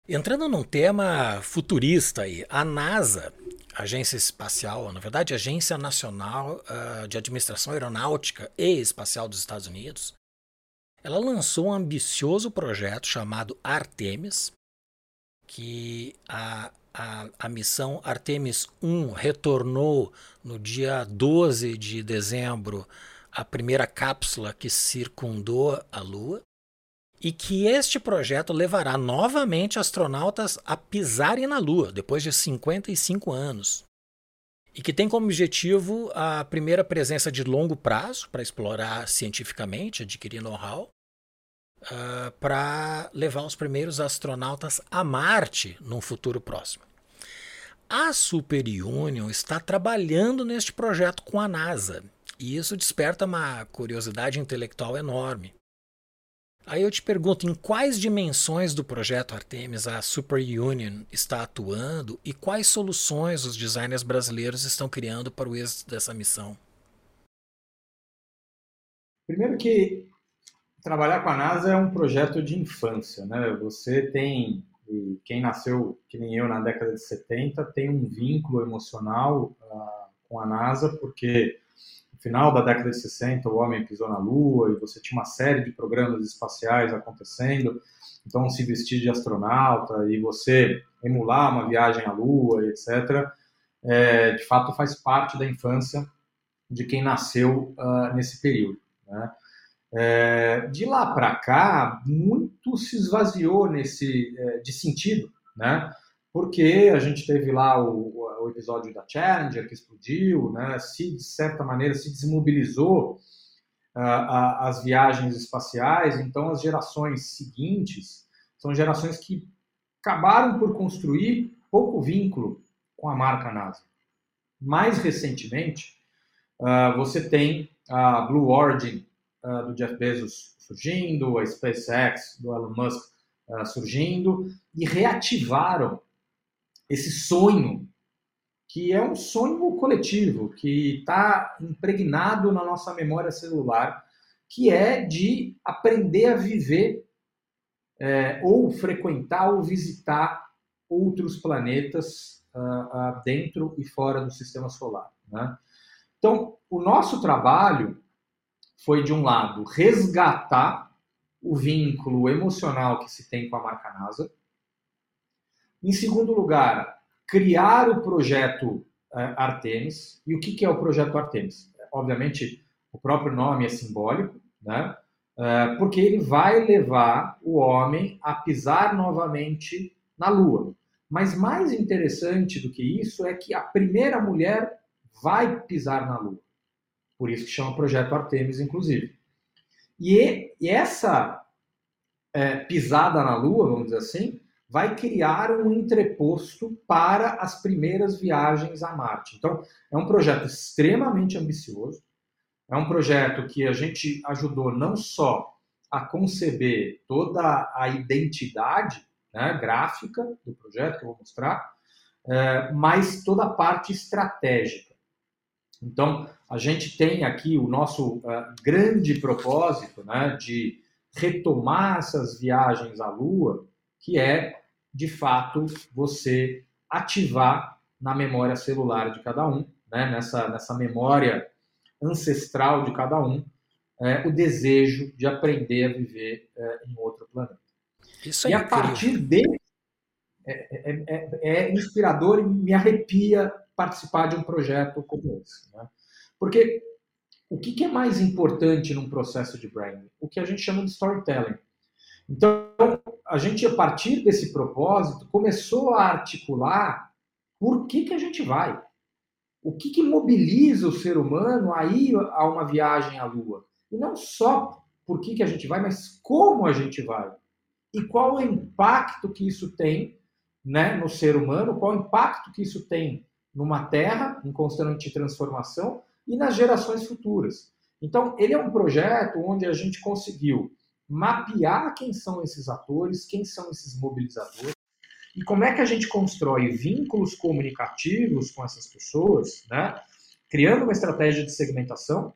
Entrando num tema futurista aí, a NASA, Agência Espacial, na verdade, Agência Nacional uh, de Administração Aeronáutica e Espacial dos Estados Unidos, ela lançou um ambicioso projeto chamado Artemis, que a, a, a missão Artemis 1 retornou no dia 12 de dezembro a primeira cápsula que circundou a Lua e que este projeto levará novamente astronautas a pisarem na Lua depois de 55 anos. E que tem como objetivo a primeira presença de longo prazo para explorar cientificamente, adquirir know-how, uh, para levar os primeiros astronautas a Marte num futuro próximo. A Super Union está trabalhando neste projeto com a NASA, e isso desperta uma curiosidade intelectual enorme. Aí eu te pergunto, em quais dimensões do projeto Artemis a Super Union está atuando e quais soluções os designers brasileiros estão criando para o êxito dessa missão? Primeiro que trabalhar com a NASA é um projeto de infância, né? Você tem, quem nasceu, que nem eu, na década de 70, tem um vínculo emocional uh, com a NASA, porque no final da década de 60 o homem pisou na Lua e você tinha uma série de programas espaciais acontecendo, então se vestir de astronauta e você emular uma viagem à Lua, etc., é, de fato faz parte da infância de quem nasceu uh, nesse período. Né? É, de lá para cá, muito se esvaziou nesse é, de sentido, né? porque a gente teve lá o, o, episódio da Challenger que explodiu, né? se de certa maneira se desmobilizou uh, as viagens espaciais, então as gerações seguintes são gerações que acabaram por construir pouco vínculo com a marca NASA. Mais recentemente, uh, você tem a Blue Origin do Jeff Bezos surgindo, a SpaceX do Elon Musk surgindo, e reativaram esse sonho, que é um sonho coletivo, que está impregnado na nossa memória celular, que é de aprender a viver é, ou frequentar ou visitar outros planetas uh, uh, dentro e fora do sistema solar. Né? Então, o nosso trabalho foi, de um lado, resgatar o vínculo emocional que se tem com a marca NASA, em segundo lugar, criar o projeto uh, Artemis. E o que, que é o projeto Artemis? Obviamente, o próprio nome é simbólico, né? Uh, porque ele vai levar o homem a pisar novamente na Lua. Mas mais interessante do que isso é que a primeira mulher vai pisar na Lua. Por isso que chama Projeto Artemis, inclusive. E, e essa é, pisada na Lua, vamos dizer assim, vai criar um entreposto para as primeiras viagens a Marte. Então, é um projeto extremamente ambicioso, é um projeto que a gente ajudou não só a conceber toda a identidade né, gráfica do projeto, que eu vou mostrar, é, mas toda a parte estratégica. Então, a gente tem aqui o nosso uh, grande propósito né, de retomar essas viagens à Lua que é, de fato, você ativar na memória celular de cada um, né, nessa, nessa memória ancestral de cada um, é, o desejo de aprender a viver é, em outro planeta. Isso é e a incrível. partir dele, é, é, é, é, inspirador e me arrepia participar de um projeto como esse. Né? Porque o que, que é mais importante num processo de branding? O que a gente chama de storytelling. Então, a gente, a partir desse propósito, começou a articular por que, que a gente vai. O que, que mobiliza o ser humano a ir a uma viagem à Lua? E não só por que, que a gente vai, mas como a gente vai. E qual o impacto que isso tem né, no ser humano, qual o impacto que isso tem numa Terra em constante transformação e nas gerações futuras. Então, ele é um projeto onde a gente conseguiu mapear quem são esses atores, quem são esses mobilizadores, e como é que a gente constrói vínculos comunicativos com essas pessoas, né? criando uma estratégia de segmentação,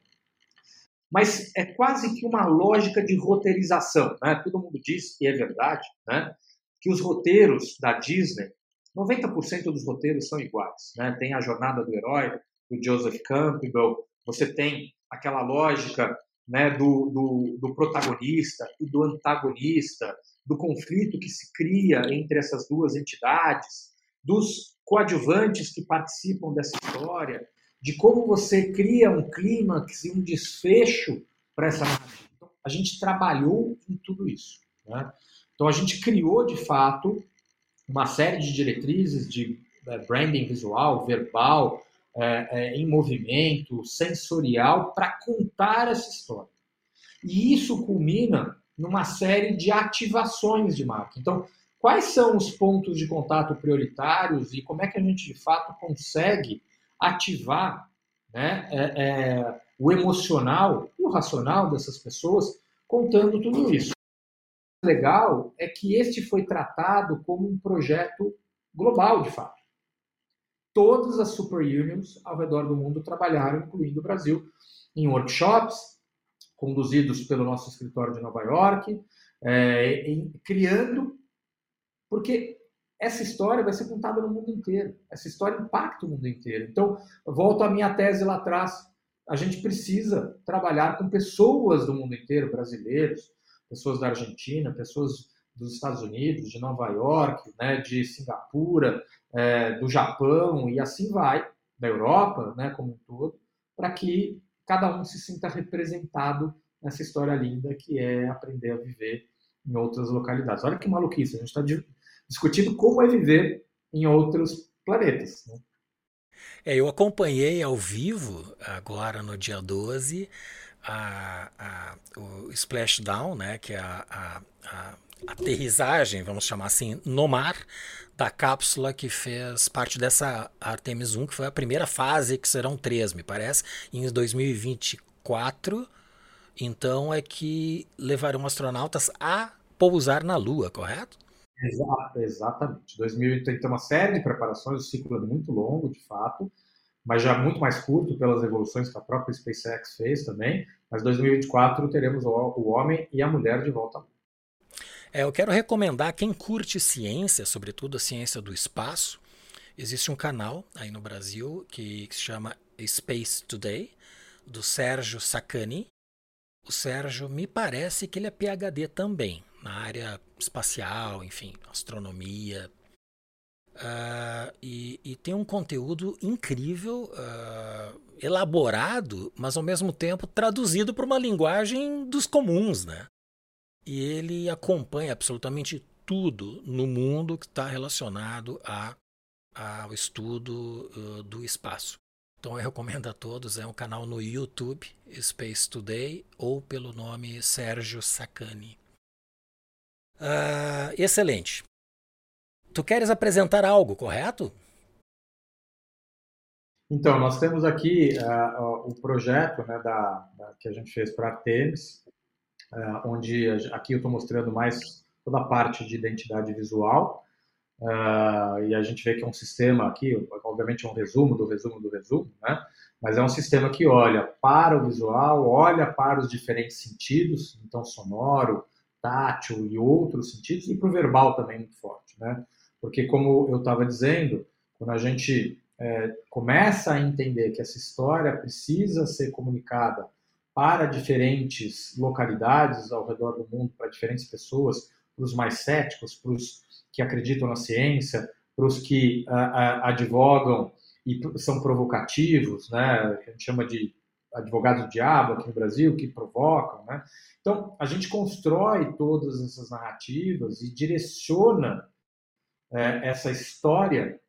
mas é quase que uma lógica de roteirização. Né? Todo mundo diz, e é verdade, né? que os roteiros da Disney, 90% dos roteiros são iguais. Né? Tem a jornada do herói, do Joseph Campbell, você tem aquela lógica né, do, do, do protagonista e do antagonista, do conflito que se cria entre essas duas entidades, dos coadjuvantes que participam dessa história, de como você cria um clímax e um desfecho para essa narrativa. Então, a gente trabalhou em tudo isso. Né? Então, a gente criou, de fato, uma série de diretrizes de é, branding visual, verbal, é, é, em movimento, sensorial, para contar essa história. E isso culmina numa série de ativações de marca. Então, quais são os pontos de contato prioritários e como é que a gente, de fato, consegue ativar né, é, é, o emocional e o racional dessas pessoas contando tudo isso. O legal é que este foi tratado como um projeto global, de fato todas as super unions ao redor do mundo trabalharam, incluindo o Brasil, em workshops conduzidos pelo nosso escritório de Nova York, é, em, criando, porque essa história vai ser contada no mundo inteiro. Essa história impacta o mundo inteiro. Então, volto à minha tese lá atrás. A gente precisa trabalhar com pessoas do mundo inteiro, brasileiros, pessoas da Argentina, pessoas dos Estados Unidos, de Nova York, né, de Singapura, é, do Japão e assim vai, da Europa, né, como um todo, para que cada um se sinta representado nessa história linda que é aprender a viver em outras localidades. Olha que maluquice, a gente está discutindo como é viver em outros planetas. Né? É, eu acompanhei ao vivo, agora no dia 12, a, a, o splashdown, né, que é a, a, a aterrissagem, vamos chamar assim, no mar da cápsula que fez parte dessa Artemis 1, que foi a primeira fase, que serão três, me parece, em 2024. Então é que levarão astronautas a pousar na Lua, correto? Exato, exatamente. 2030 tem uma série de preparações, o ciclo é muito longo, de fato, mas já muito mais curto pelas evoluções que a própria SpaceX fez também. Mas 2024 teremos o homem e a mulher de volta à Lua. É, eu quero recomendar quem curte ciência, sobretudo a ciência do espaço. Existe um canal aí no Brasil que, se chama Space Today, do Sérgio Sacani. O Sérgio me parece que ele é PhD também, na área espacial, enfim, astronomia. Uh, e, e, tem um conteúdo incrível, uh, elaborado, mas ao mesmo tempo traduzido para uma linguagem dos comuns, né? E ele acompanha absolutamente tudo no mundo que está relacionado a, ao estudo uh, do espaço. Então eu recomendo a todos, é um canal no YouTube, Space Today, ou pelo nome Sérgio Sacani. Uh, excelente. Tu queres apresentar algo, correto? Então, nós temos aqui uh, o projeto né, da, da, que a gente fez para Artemis, onde aqui eu estou mostrando mais toda a parte de identidade visual, uh, e a gente vê que é um sistema aqui, obviamente é um resumo do resumo do resumo, né? mas é um sistema que olha para o visual, olha para os diferentes sentidos, então sonoro, tátil e outros sentidos, e para o verbal também muito forte, né? Porque como eu estava dizendo, quando a gente é, começa a entender que essa história precisa ser comunicada para diferentes localidades ao redor do mundo, para diferentes pessoas, para os mais céticos, para os que acreditam na ciência, para os que uh, uh, advogam e são provocativos, né, a gente chama de advogados do diabo aqui no Brasil, que provocam. Né? Então, a gente constrói todas essas narrativas e direciona é, essa história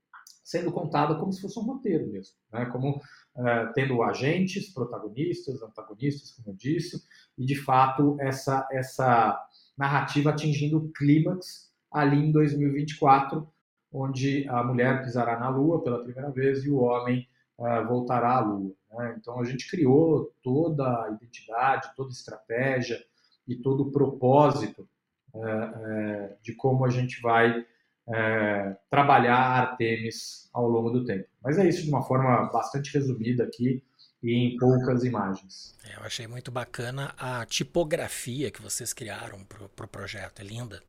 sendo contada como se fosse um roteiro mesmo, né? como uh, tendo agentes, protagonistas, antagonistas, como eu disse, e de fato essa, essa narrativa atingindo o clímax ali em 2024, onde a mulher pisará na Lua pela primeira vez e o homem uh, voltará à Lua. Né? Então a gente criou toda a identidade, toda a estratégia e todo o propósito é, de como a gente vai é, trabalhar Artemis ao longo do tempo. Mas é isso de uma forma bastante resumida aqui e em poucas imagens. É, eu achei muito bacana a tipografia que vocês criaram para o pro projeto, é linda.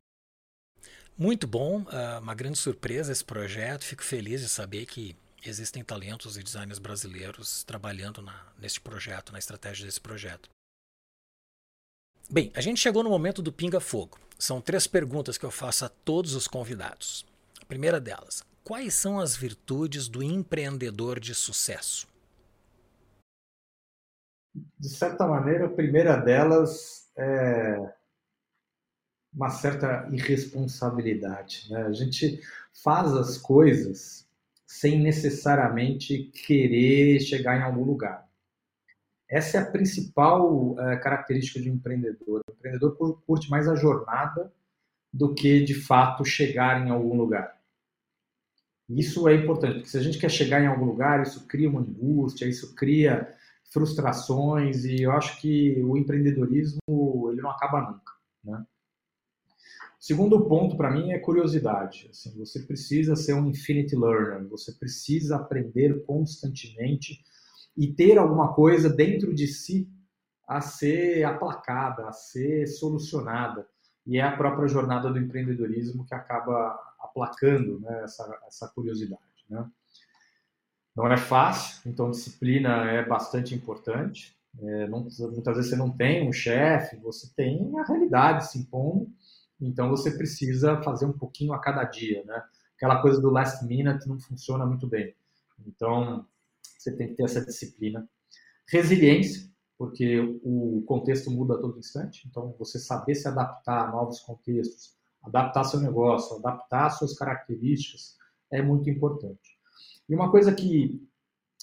Muito bom, uh, uma grande surpresa esse projeto. Fico feliz de saber que existem talentos e designers brasileiros trabalhando na, nesse projeto, na estratégia desse projeto. Bem, a gente chegou no momento do pinga-fogo. São três perguntas que eu faço a todos os convidados. A primeira delas: quais são as virtudes do empreendedor de sucesso? De certa maneira, a primeira delas é uma certa irresponsabilidade. Né? A gente faz as coisas sem necessariamente querer chegar em algum lugar. Essa é a principal é, característica de um empreendedor. O empreendedor curte mais a jornada do que, de fato, chegar em algum lugar. Isso é importante, porque se a gente quer chegar em algum lugar, isso cria uma angústia, isso cria frustrações, e eu acho que o empreendedorismo ele não acaba nunca. Né? Segundo ponto para mim é curiosidade. Assim, você precisa ser um infinite learner, você precisa aprender constantemente e ter alguma coisa dentro de si a ser aplacada, a ser solucionada. E é a própria jornada do empreendedorismo que acaba aplacando né, essa, essa curiosidade. Né? Não é fácil, então disciplina é bastante importante. É, não, muitas vezes você não tem um chefe, você tem a realidade se impondo, então você precisa fazer um pouquinho a cada dia. Né? Aquela coisa do last minute não funciona muito bem. Então, você tem que ter essa disciplina. Resiliência, porque o contexto muda a todo instante, então você saber se adaptar a novos contextos, adaptar seu negócio, adaptar suas características é muito importante. E uma coisa que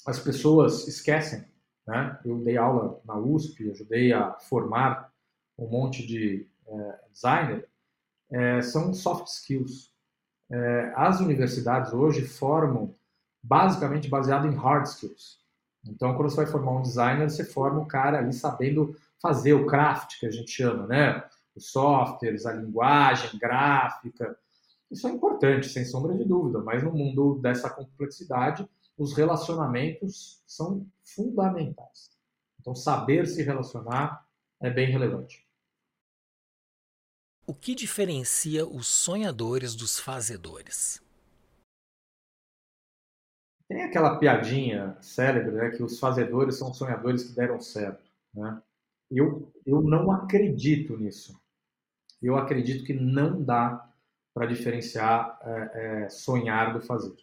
as pessoas esquecem, né? Eu dei aula na USP, ajudei a formar um monte de é, designer, é, são soft skills. É, as universidades hoje formam basicamente baseado em hard skills. Então, quando você vai formar um designer, você forma o cara ali sabendo fazer o craft, que a gente chama, né? Os softwares, a linguagem gráfica. Isso é importante, sem sombra de dúvida, mas no mundo dessa complexidade, os relacionamentos são fundamentais. Então, saber se relacionar é bem relevante. O que diferencia os sonhadores dos fazedores? Tem aquela piadinha célebre, né, que os fazedores são sonhadores que deram certo. Né? Eu, eu não acredito nisso. Eu acredito que não dá para diferenciar é, é, sonhar do fazer.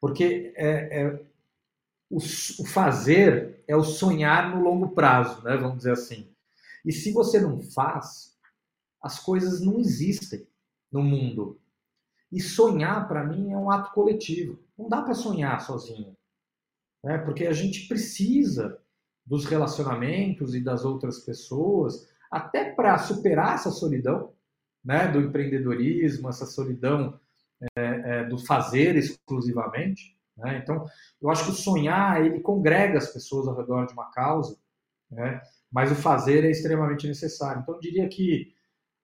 Porque é, é o, o, fazer é o sonhar no longo prazo, né, vamos dizer assim. E se você não faz, as coisas não existem no mundo. E sonhar, para mim, é um ato coletivo. Não dá para sonhar sozinho. Né? Porque a gente precisa dos relacionamentos e das outras pessoas, até para superar essa solidão né? do empreendedorismo, essa solidão é, é, do fazer exclusivamente. Né? Então, eu acho que o sonhar, ele congrega as pessoas ao redor de uma causa, né? mas o fazer é extremamente necessário. Então, eu diria que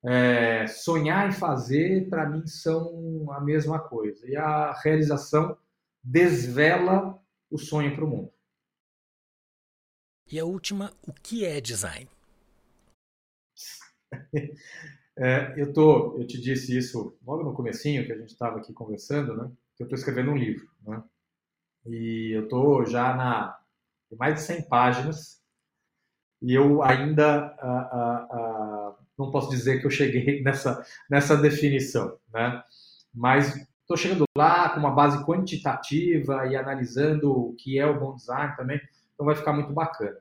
é, sonhar e fazer, para mim, são a mesma coisa. E a realização desvela o sonho para o mundo. E a última, o que é design? É, eu tô, eu te disse isso logo no comecinho que a gente estava aqui conversando, né? Que eu estou escrevendo um livro, né? E eu tô já na mais de 100 páginas e eu ainda não posso dizer que eu cheguei nessa, nessa definição, né? Mas estou chegando lá com uma base quantitativa e analisando o que é o bom design também, então vai ficar muito bacana.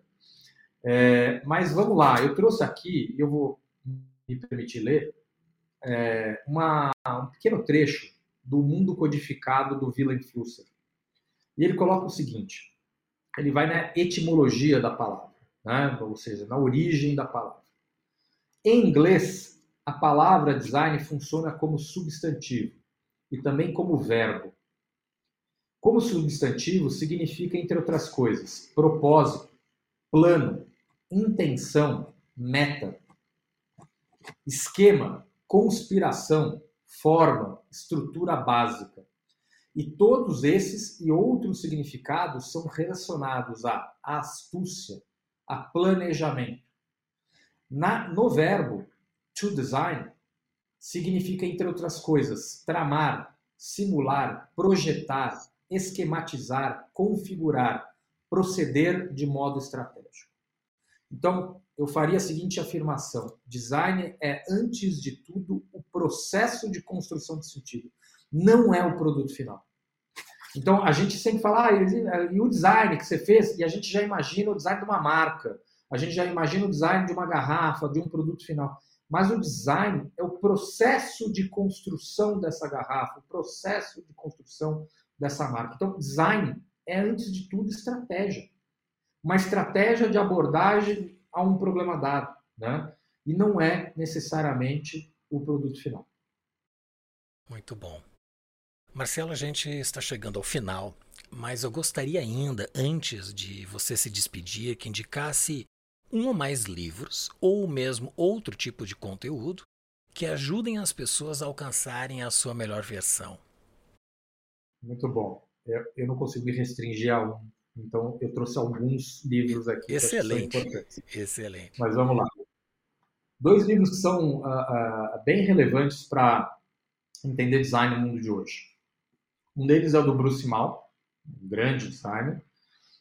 É, mas vamos lá, eu trouxe aqui, eu vou me permitir ler, é, uma, um pequeno trecho do mundo codificado do Willem Flusser. E ele coloca o seguinte: ele vai na etimologia da palavra, né? ou seja, na origem da palavra. Em inglês, a palavra design funciona como substantivo e também como verbo. Como substantivo, significa, entre outras coisas, propósito, plano, intenção, meta, esquema, conspiração, forma, estrutura básica. E todos esses e outros significados são relacionados à astúcia, a planejamento. Na, no verbo to design, significa, entre outras coisas, tramar, simular, projetar, esquematizar, configurar, proceder de modo estratégico. Então, eu faria a seguinte afirmação: design é, antes de tudo, o processo de construção de sentido, não é o produto final. Então, a gente sempre fala, ah, e o design que você fez, e a gente já imagina o design de uma marca, a gente já imagina o design de uma garrafa, de um produto final. Mas o design é o processo de construção dessa garrafa, o processo de construção dessa marca. Então, design é, antes de tudo, estratégia. Uma estratégia de abordagem a um problema dado, né? E não é necessariamente o produto final. Muito bom. Marcelo, a gente está chegando ao final, mas eu gostaria ainda, antes de você se despedir, que indicasse um ou mais livros, ou mesmo outro tipo de conteúdo, que ajudem as pessoas a alcançarem a sua melhor versão. Muito bom. Eu, eu não consigo me restringir a um, então eu trouxe alguns livros aqui. Excelente. Excelente. Mas vamos lá. Dois livros que são uh, uh, bem relevantes para entender design no mundo de hoje. Um deles é o do Bruce Mal, um grande designer,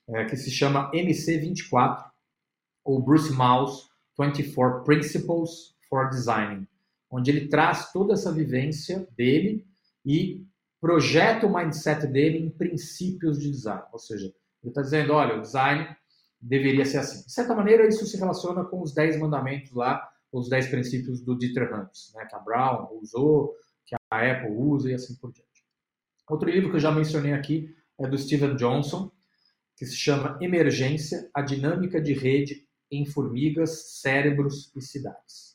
é, que se chama MC24, ou Bruce Mal's 24 Principles for Designing, onde ele traz toda essa vivência dele e projeta o mindset dele em princípios de design. Ou seja, ele está dizendo, olha, o design deveria ser assim. De certa maneira, isso se relaciona com os 10 mandamentos lá, os 10 princípios do Dieter Hans, né, que a Brown usou, que a Apple usa e assim por diante. Outro livro que eu já mencionei aqui é do Steven Johnson, que se chama Emergência, a dinâmica de rede em formigas, cérebros e cidades.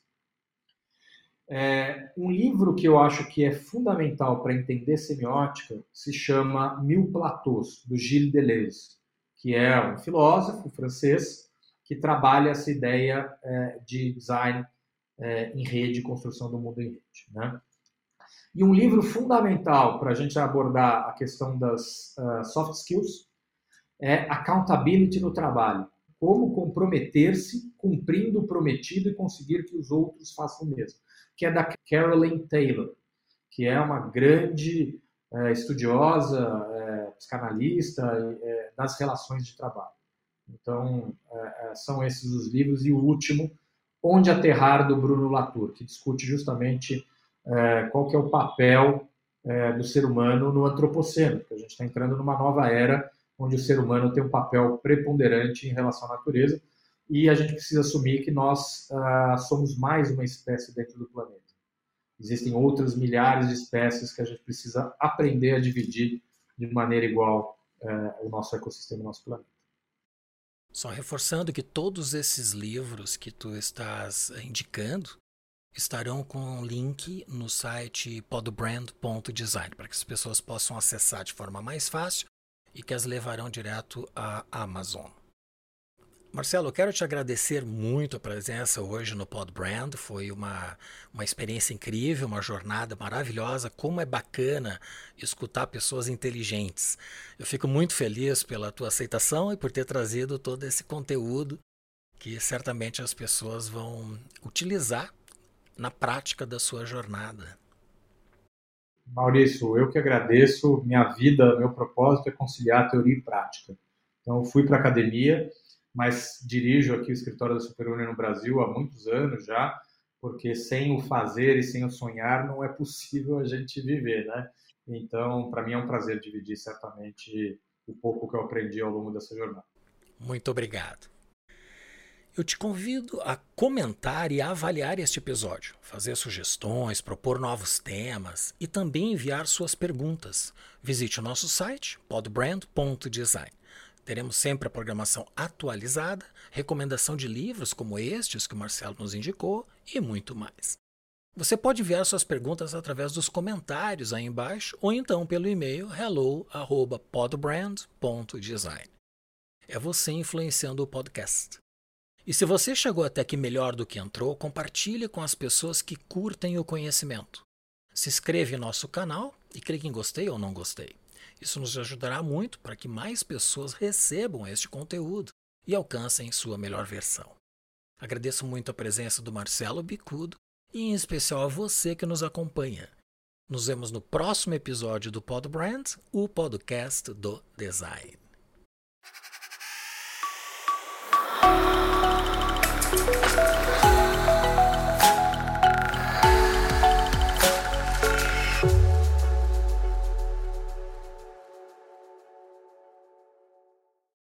É, um livro que eu acho que é fundamental para entender semiótica se chama Mil Platôs, do Gilles Deleuze, que é um filósofo francês que trabalha essa ideia é, de design é, em rede, construção do mundo em rede. Né? E um livro fundamental para a gente abordar a questão das uh, soft skills é Accountability no Trabalho, como comprometer-se cumprindo o prometido e conseguir que os outros façam o mesmo, que é da Carolyn Taylor, que é uma grande é, estudiosa, é, psicanalista é, das relações de trabalho. Então, são esses os livros. E o último, Onde Aterrar, do Bruno Latour, que discute justamente qual que é o papel do ser humano no antropoceno, que a gente está entrando numa nova era onde o ser humano tem um papel preponderante em relação à natureza e a gente precisa assumir que nós ah, somos mais uma espécie dentro do planeta. Existem outras milhares de espécies que a gente precisa aprender a dividir de maneira igual eh, o nosso ecossistema, o nosso planeta. Só reforçando que todos esses livros que tu estás indicando estarão com link no site podbrand.design para que as pessoas possam acessar de forma mais fácil e que as levarão direto à Amazon. Marcelo, eu quero te agradecer muito a presença hoje no Pod Brand. Foi uma, uma experiência incrível, uma jornada maravilhosa. Como é bacana escutar pessoas inteligentes. Eu fico muito feliz pela tua aceitação e por ter trazido todo esse conteúdo que certamente as pessoas vão utilizar na prática da sua jornada. Maurício, eu que agradeço. Minha vida, meu propósito é conciliar teoria e prática. Então, fui para a academia, mas dirijo aqui o escritório da Superúnia no Brasil há muitos anos já, porque sem o fazer e sem o sonhar não é possível a gente viver, né? Então, para mim é um prazer dividir certamente o pouco que eu aprendi ao longo dessa jornada. Muito obrigado. Eu te convido a comentar e a avaliar este episódio, fazer sugestões, propor novos temas e também enviar suas perguntas. Visite o nosso site podbrand.design. Teremos sempre a programação atualizada, recomendação de livros como estes que o Marcelo nos indicou e muito mais. Você pode enviar suas perguntas através dos comentários aí embaixo ou então pelo e-mail hello@podbrand.design. É você influenciando o podcast. E se você chegou até aqui melhor do que entrou, compartilhe com as pessoas que curtem o conhecimento. Se inscreva em nosso canal e clique em gostei ou não gostei. Isso nos ajudará muito para que mais pessoas recebam este conteúdo e alcancem sua melhor versão. Agradeço muito a presença do Marcelo Bicudo e em especial a você que nos acompanha. Nos vemos no próximo episódio do Pod Brand, o podcast do design. Thank you.